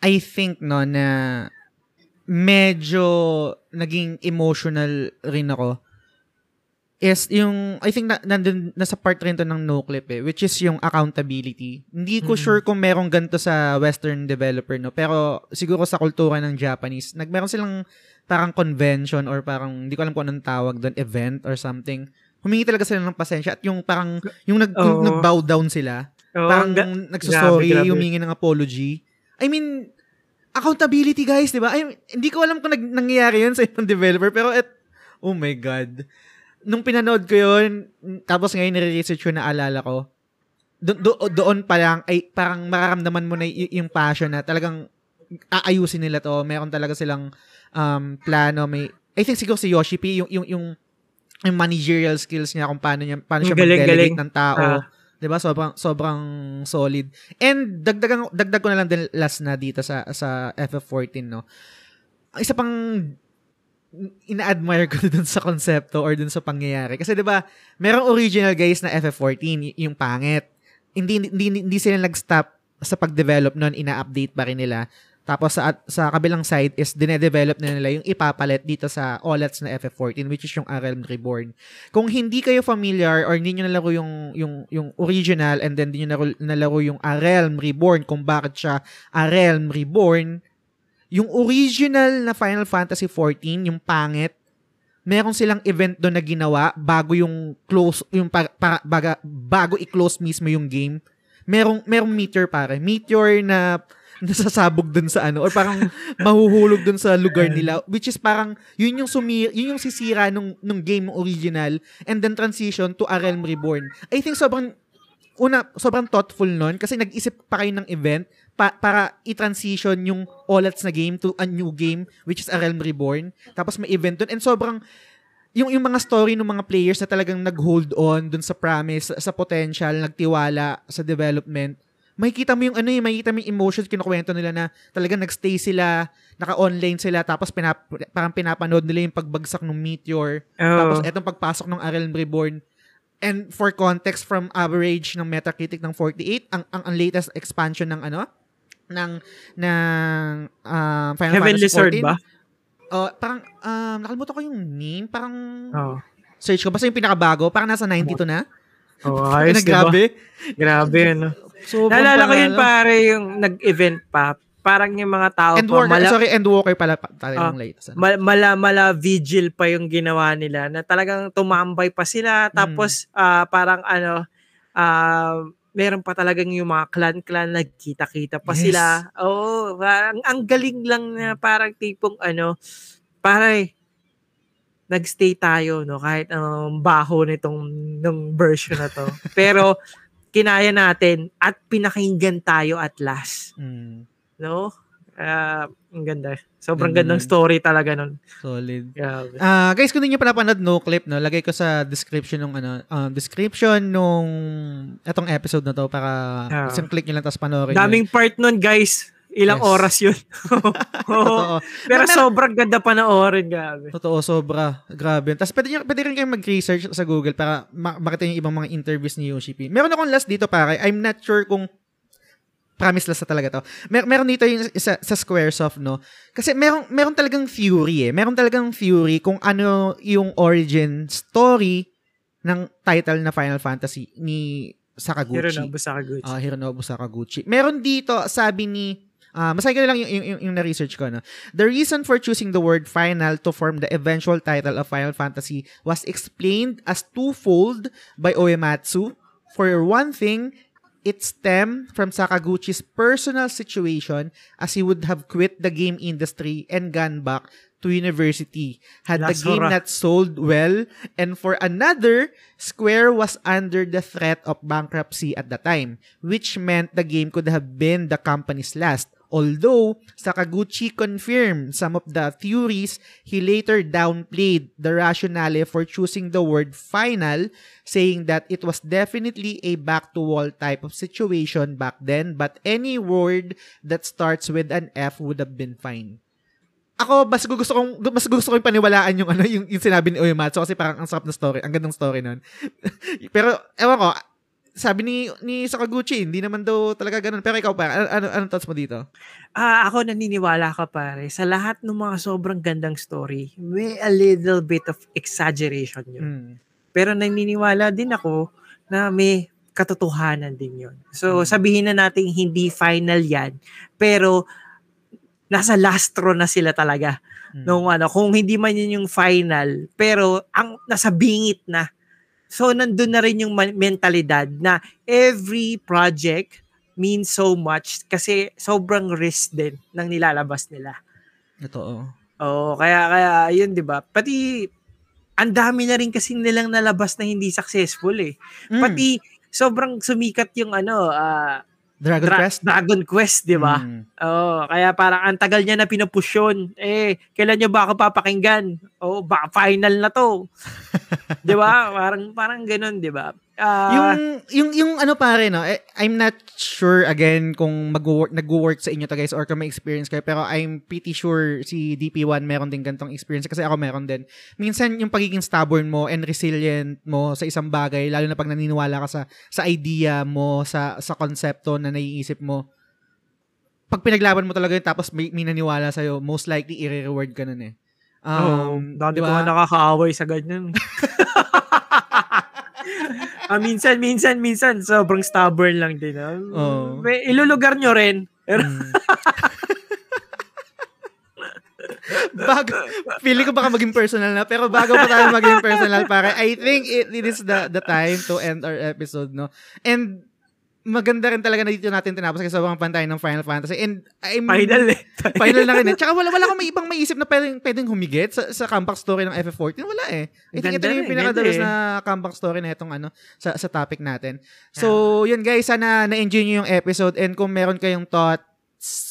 I think no na medyo naging emotional rin ako is yung I think na, nandun nasa part rin to ng no clip eh which is yung accountability. Hindi ko Mhm. sure kung merong ganito sa western developer no pero siguro sa kultura ng Japanese nagmeron silang parang convention or parang hindi ko alam kung anong tawag doon event or something. Humingi talaga sila ng pasensya at yung parang yung nag Oo. nag-bow down sila Oo, parang ga- nagsosorry, grabe, grabe. humingi ng apology. I mean, accountability guys, di ba? I hindi ko alam kung nag, nangyayari yun sa ibang developer, pero et, oh my God. Nung pinanood ko yun, tapos ngayon nire-research ko na alala ko, do, do, doon pa lang, ay parang mararamdaman mo na y- yung passion na talagang aayusin nila to. Meron talaga silang um, plano. May, I think siguro si Yoshi P, yung, yung, yung, yung managerial skills niya kung paano niya paano siya galing, mag-delegate galing. ng tao. Ah. 'Di ba? Sobrang sobrang solid. And dagdagan dagdag ko na lang din last na dito sa sa FF14 no. Isa pang ina-admire ko dun sa konsepto or dun sa pangyayari. Kasi 'di ba, merong original guys na FF14 y- yung pangit. Hindi hindi hindi sila nag-stop sa pag-develop noon, ina-update pa rin nila. Tapos sa sa kabilang side is dine-develop na nila yung ipapalit dito sa OLEDs na FF14 which is yung Realm Reborn. Kung hindi kayo familiar or hindi nyo nalaro yung yung yung original and then hindi nyo nalaro, nalaro yung Realm Reborn kung bakit siya Realm Reborn, yung original na Final Fantasy 14, yung pangit, meron silang event doon na ginawa bago yung close yung para, para- baga, bago i-close mismo yung game. Merong merong meteor pare. Meteor na nasasabog dun sa ano or parang mahuhulog dun sa lugar nila which is parang yun yung sumi yun yung sisira nung nung game original and then transition to A Realm Reborn. I think sobrang una sobrang thoughtful nun kasi nag-isip pa kayo ng event pa- para i-transition yung OLEDs na game to a new game which is A Realm Reborn. Tapos may event dun and sobrang yung yung mga story ng mga players na talagang nag-hold on dun sa promise, sa potential, nagtiwala sa development, makikita mo yung ano eh, makikita mo yung emotions kinukwento nila na talagang nagstay sila, naka-online sila, tapos pinap, parang pinapanood nila yung pagbagsak ng meteor, Oh. tapos etong pagpasok ng Realm Reborn. And for context from average ng Metacritic ng 48, ang ang, ang latest expansion ng ano ng ng ah, Final Heavenly Fantasy Sword 14. ba? Oh, parang um, nakalimutan ko yung name, parang Oo. search ko basta yung pinakabago, parang nasa 92 na. Oh, Ay, ayos, na, grabe. Grabe, ano. Sobrang Naalala ko yun pare yung nag-event pa. Parang yung mga tao pa, Endwalker, mala, sorry, Endwalker pala pa, tayo Ah, yung latest. Ano? ma- mala, mala vigil pa yung ginawa nila na talagang tumambay pa sila tapos ah, parang ano ah, meron pa talagang yung mga clan-clan nagkita-kita pa Yes. sila. Oo, parang ang galing lang na parang tipong ano, pare nagstay tayo no kahit ang baho nitong nung version na to. Pero kinaya natin at pinakinggan tayo at last, Mm, no? Ah, ang ganda. Sobrang Ganda gandang story talaga nun. solid. Grabe. Ah, guys, kung hindi niyo pa napanood no clip, no, lagay ko sa description ng ano, um, description nung etong episode na to para Ah. isang click niyo lang tapos panoorin. niyo. Daming part nun, guys. Ilang Yes. oras yun. Oo. Totoo. Pero Mer- sobrang ganda panoorin, grabe. Totoo, sobra. Grabe. Tapos pwede, niyo, pwede rin kayong mag-research sa Google para ma- makita yung ibang mga interviews ni Yoshi P. Meron akong last dito pare. I'm not sure kung promise last na talaga to. Mer- meron dito yung sa, sa Squaresoft, no? Kasi meron, meron talagang theory eh. Meron talagang theory kung ano yung origin story ng title na Final Fantasy ni Sakaguchi. Hironobu Sakaguchi. Ah, Hironobu Sakaguchi. Meron dito, sabi ni, ah masahin ko lang yung, yung, yung, yung na-research ko. No? The reason for choosing the word final to form the eventual title of Final Fantasy was explained as twofold by Uematsu. For one thing, it stemmed from Sakaguchi's personal situation as he would have quit the game industry and gone back to university. Had the Las game not sold well and for another Square was under the threat of bankruptcy at the time which meant the game could have been the company's last although Sakaguchi confirmed some of the theories he later downplayed the rationale for choosing the word final saying that it was definitely a back to wall type of situation back then but any word that starts with an F would have been fine ako mas gusto kong mas gusto kong paniwalaan yung ano yung, yung sinabi ni Uematsu kasi parang ang sarap na story, ang gandang story nun. Pero ewan ko, sabi ni ni Sakaguchi, hindi naman daw talaga ganun. Pero ikaw pa, ano, ano anong thoughts mo dito? Ah, ako naniniwala ka pare, sa lahat ng mga sobrang gandang story, may a little bit of exaggeration yun. Mm. Pero naniniwala din ako na may katotohanan din yun. So, Mm. sabihin na natin hindi final yan, pero nasa lastro na sila talaga. Mm. nung ano, kung hindi man yun yung final, pero ang nasa bingit na. So, nandun na rin yung mentalidad na every project means so much kasi sobrang risk din ng nilalabas nila. Totoo. Oo, kaya, kaya, yun, di ba? Pati, ang dami na rin kasi nilang nalabas na hindi successful eh. Mm. Pati, sobrang sumikat yung ano, ah, Dragon Dra- Quest? Dragon Quest, di ba? Mm. Oo, kaya parang ang tagal niya na pinupush yun. Eh, kailan niyo ba ako papakinggan? Oh, ba final na to. 'Di ba? Parang parang ganoon, 'di ba? Ah, yung yung yung ano pare no, eh, I'm not sure again kung mag-work nag-work sa inyo to guys or kung may experience kayo pero I'm pretty sure si DP1 meron din gantong experience kasi ako meron din. Minsan yung pagiging stubborn mo and resilient mo sa isang bagay lalo na pag naniniwala ka sa sa idea mo, sa sa konsepto na naiisip mo. Pag pinaglaban mo talaga yun tapos may, may naniwala sa'yo, most likely i-reward ka nun eh. Um, dami di ko nakakaaway sa ganyan. ah, minsan, minsan, minsan, sobrang stubborn lang din. Ah. Oo. May- Ilulugar nyo rin. Mm. bago, feeling ko baka maging personal na, pero bago pa tayo maging personal, pare, I think it, it is the, the time to end our episode, no? And, maganda rin talaga na dito natin tinapos kasi sobrang pantay ng Final Fantasy. And, I'm, final eh. final na rin eh. Tsaka wala, wala akong may ibang maisip na pwedeng, pwedeng humigit sa, sa comeback story ng FF14. Wala eh. I think ito na yung pinakadalos ganda na comeback story na itong ano, sa, sa topic natin. So, yun guys, sana na-enjoy nyo yung episode and kung meron kayong thought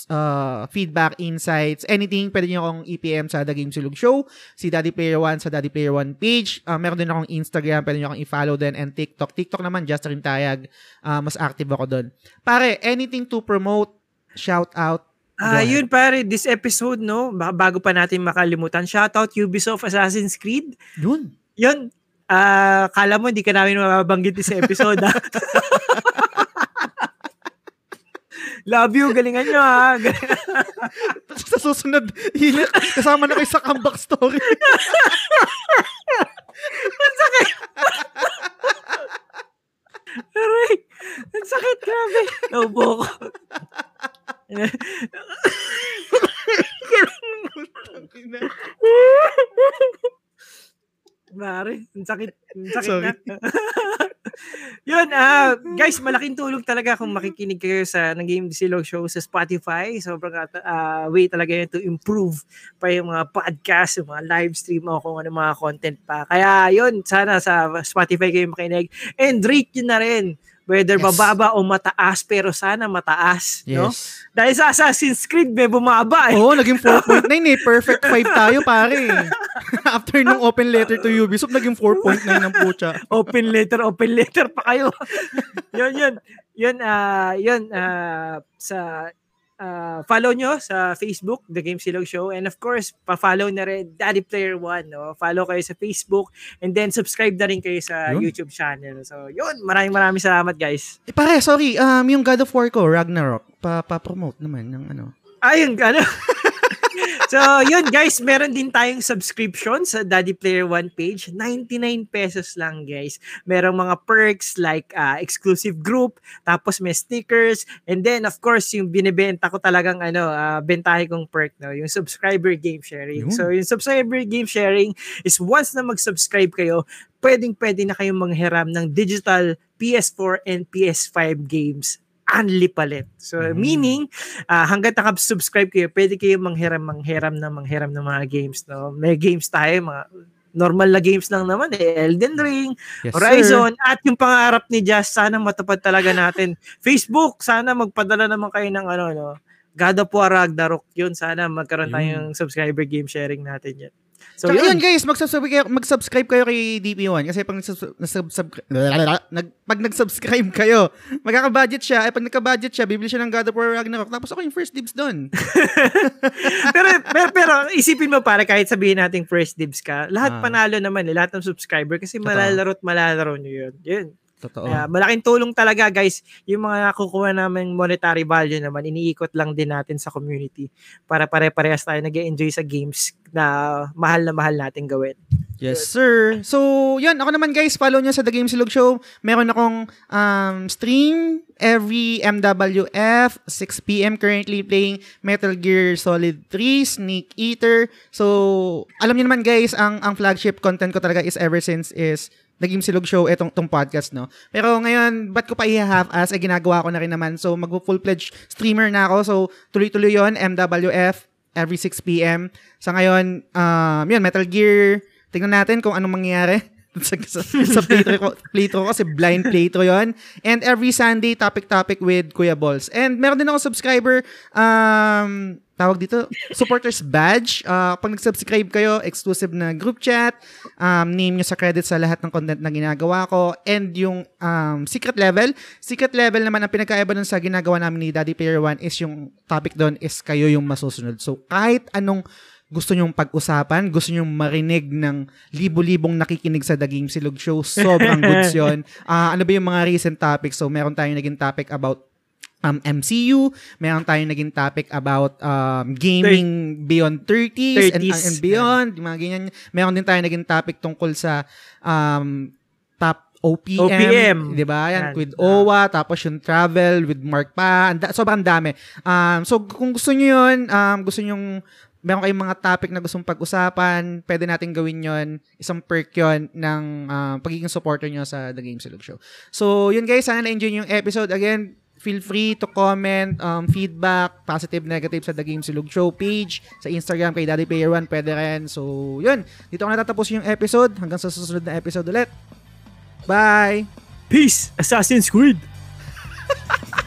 uh, feedback, insights, anything, pwede nyo akong EPM sa The Game Silog Show, si Daddy Player One sa Daddy Player One page. Uh, meron din akong Instagram, pwede nyo akong i-follow din, and TikTok. TikTok naman, just rin tayag. Uh, mas active ako doon. Pare, anything to promote, shout out, Ah, uh, yun pare, this episode no, bago pa natin makalimutan, shoutout Ubisoft Assassin's Creed. Yun. Yun. Ah, uh, kala mo hindi ka namin mababanggit sa episode. Love you, galingan nyo ha. sa susunod, hilit, kasama na kayo sa comeback story. Ang sakit. Aray, ang sakit, grabe. Naubo ko. Mare, ang sakit. Ang sakit Sorry. na. Yun, uh, guys, malaking tulong talaga kung makikinig kayo sa ng Game Silog Show sa Spotify. Sobrang uh, way talaga yun to improve pa yung mga podcast, yung mga live stream o kung ano mga content pa. Kaya yun, sana sa Spotify kayo makinig. And rate yun na rin Whether yes. mababa o mataas, pero sana mataas. Yes. No? Dahil sa Assassin's Creed, may bumaba eh. Oo, naging 4.9 eh. Perfect 5 tayo, pare. After nung open letter to Ubisoft, naging 4.9 ng pucha. open letter, open letter pa kayo. yun, yun. Yun, uh, yun, uh, sa uh, follow nyo sa Facebook, The Game Silog Show. And of course, pa-follow na rin Daddy Player One. No? Follow kayo sa Facebook. And then subscribe na rin kayo sa yun. YouTube channel. So, yun. Maraming maraming salamat, guys. Eh, pare, sorry. Um, yung God of War ko, Ragnarok, pa- pa-promote naman ng ano. Ay, yung ano. so, yun guys, meron din tayong subscription sa Daddy Player One page. 99 pesos lang guys. Merong mga perks like uh, exclusive group, tapos may stickers, and then of course, yung binibenta ko talagang ano, uh, bentahe kong perk, no? yung subscriber game sharing. Yun. So, yung subscriber game sharing is once na mag-subscribe kayo, pwedeng-pwede na kayong manghiram ng digital PS4 and PS5 games only palit. So, mm. meaning, uh, hanggat nakasubscribe kayo, pwede kayo manghiram, manghiram na manghiram ng mga games. No? May games tayo, mga normal na games lang naman eh. Elden Ring, yes, Horizon, sir. at yung pangarap ni Jazz, sana matupad talaga natin. Facebook, sana magpadala naman kayo ng ano, no? God of War Ragnarok, yun, sana magkaroon tayong subscriber game sharing natin yan. So, Tsaka yun. yun guys, mag-subscribe kayo, mag-subscribe kayo kay DP1 kasi pag nag-subscribe nag, pag nag-subscribe kayo, magkaka-budget siya. Eh pag nagka-budget siya, bibili siya ng God of War Ragnarok. Tapos ako yung first dibs doon. pero, pero, pero isipin mo para kahit sabihin nating first dibs ka, lahat ah. panalo naman eh, lahat ng subscriber kasi malalaro at malalaro nyo yun. Yun. Totoo. Kaya malaking tulong talaga guys, yung mga nakukuha namin monetary value naman, iniikot lang din natin sa community para pare-parehas tayo nag enjoy sa games na mahal na mahal natin gawin. Yes, sir. So, yun. Ako naman, guys, follow nyo sa The Game Silog Show. Meron akong um, stream every MWF, 6pm currently playing Metal Gear Solid 3, Snake Eater. So, alam niyo naman, guys, ang, ang flagship content ko talaga is ever since is naging silog show itong tong podcast, no? Pero ngayon, ba't ko pa i-half as? Eh, ginagawa ko na rin naman. So, mag-full-fledged streamer na ako. So, tuloy-tuloy yon MWF, every 6 p.m. Sa ngayon, um, yun, Metal Gear. Tingnan natin kung anong mangyayari sa, sa, sa playthrough ko, ko kasi blind playthrough yon And every Sunday, topic-topic with Kuya Balls. And meron din ako subscriber, um, tawag dito, supporters badge. Uh, pag nag-subscribe kayo, exclusive na group chat, um, name nyo sa credit sa lahat ng content na ginagawa ko, and yung um, secret level. Secret level naman, ang pinagkaiba dun sa ginagawa namin ni Daddy Player One is yung topic doon is kayo yung masusunod. So, kahit anong gusto nyong pag-usapan, gusto nyong marinig ng libo-libong nakikinig sa The Game Silog Show, sobrang goods yun. Uh, ano ba yung mga recent topics? So, meron tayong naging topic about um, MCU. Meron tayong naging topic about um, gaming Thir- beyond 30s, 30s and, uh, and beyond. Yeah. Mga ganyan. Meron din tayong naging topic tungkol sa um, top OPM, OPM. 'di ba? Yan, Yan with OWA, tapos yung travel with Mark pa. Anda, sobrang dami. Um, so kung gusto niyo 'yun, um, gusto niyo meron kayong mga topic na gustong pag-usapan, pwede natin gawin yon Isang perk yon ng uh, pagiging supporter nyo sa The Game Silog Show. So, yun guys, sana na-enjoy yung episode. Again, feel free to comment, um, feedback, positive, negative sa The Game Silog Show page, sa Instagram kay Daddy Player One, pwede rin. So, yun. Dito ko natatapos yung episode. Hanggang sa susunod na episode ulit. Bye! Peace! Assassin's Creed!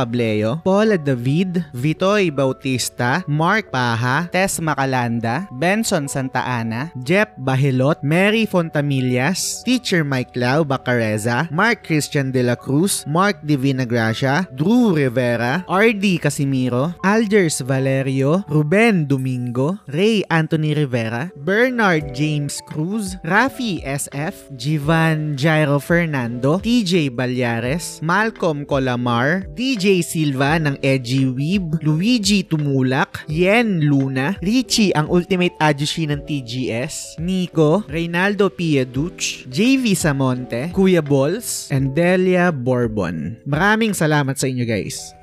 Pableo, Paula David, Vitoy Bautista, Mark Paha, Tess Macalanda, Benson Santa Ana, Jep Bahilot, Mary Fontamillas, Teacher Mike Lau Bacareza, Mark Christian De La Cruz, Mark Divina Gracia, Drew Rivera, RD Casimiro, Algers Valerio, Ruben Domingo, Ray Anthony Rivera, Bernard James Cruz, Rafi SF, Jivan Jairo Fernando, TJ Balyares, Malcolm Colamar, DJ Silva ng Edgy Weeb, Luigi Tumulak, Yen Luna, Richie ang Ultimate Ajushi ng TGS, Nico, Reynaldo Pieduch, JV Samonte, Kuya Balls, and Delia Bourbon. Maraming salamat sa inyo guys.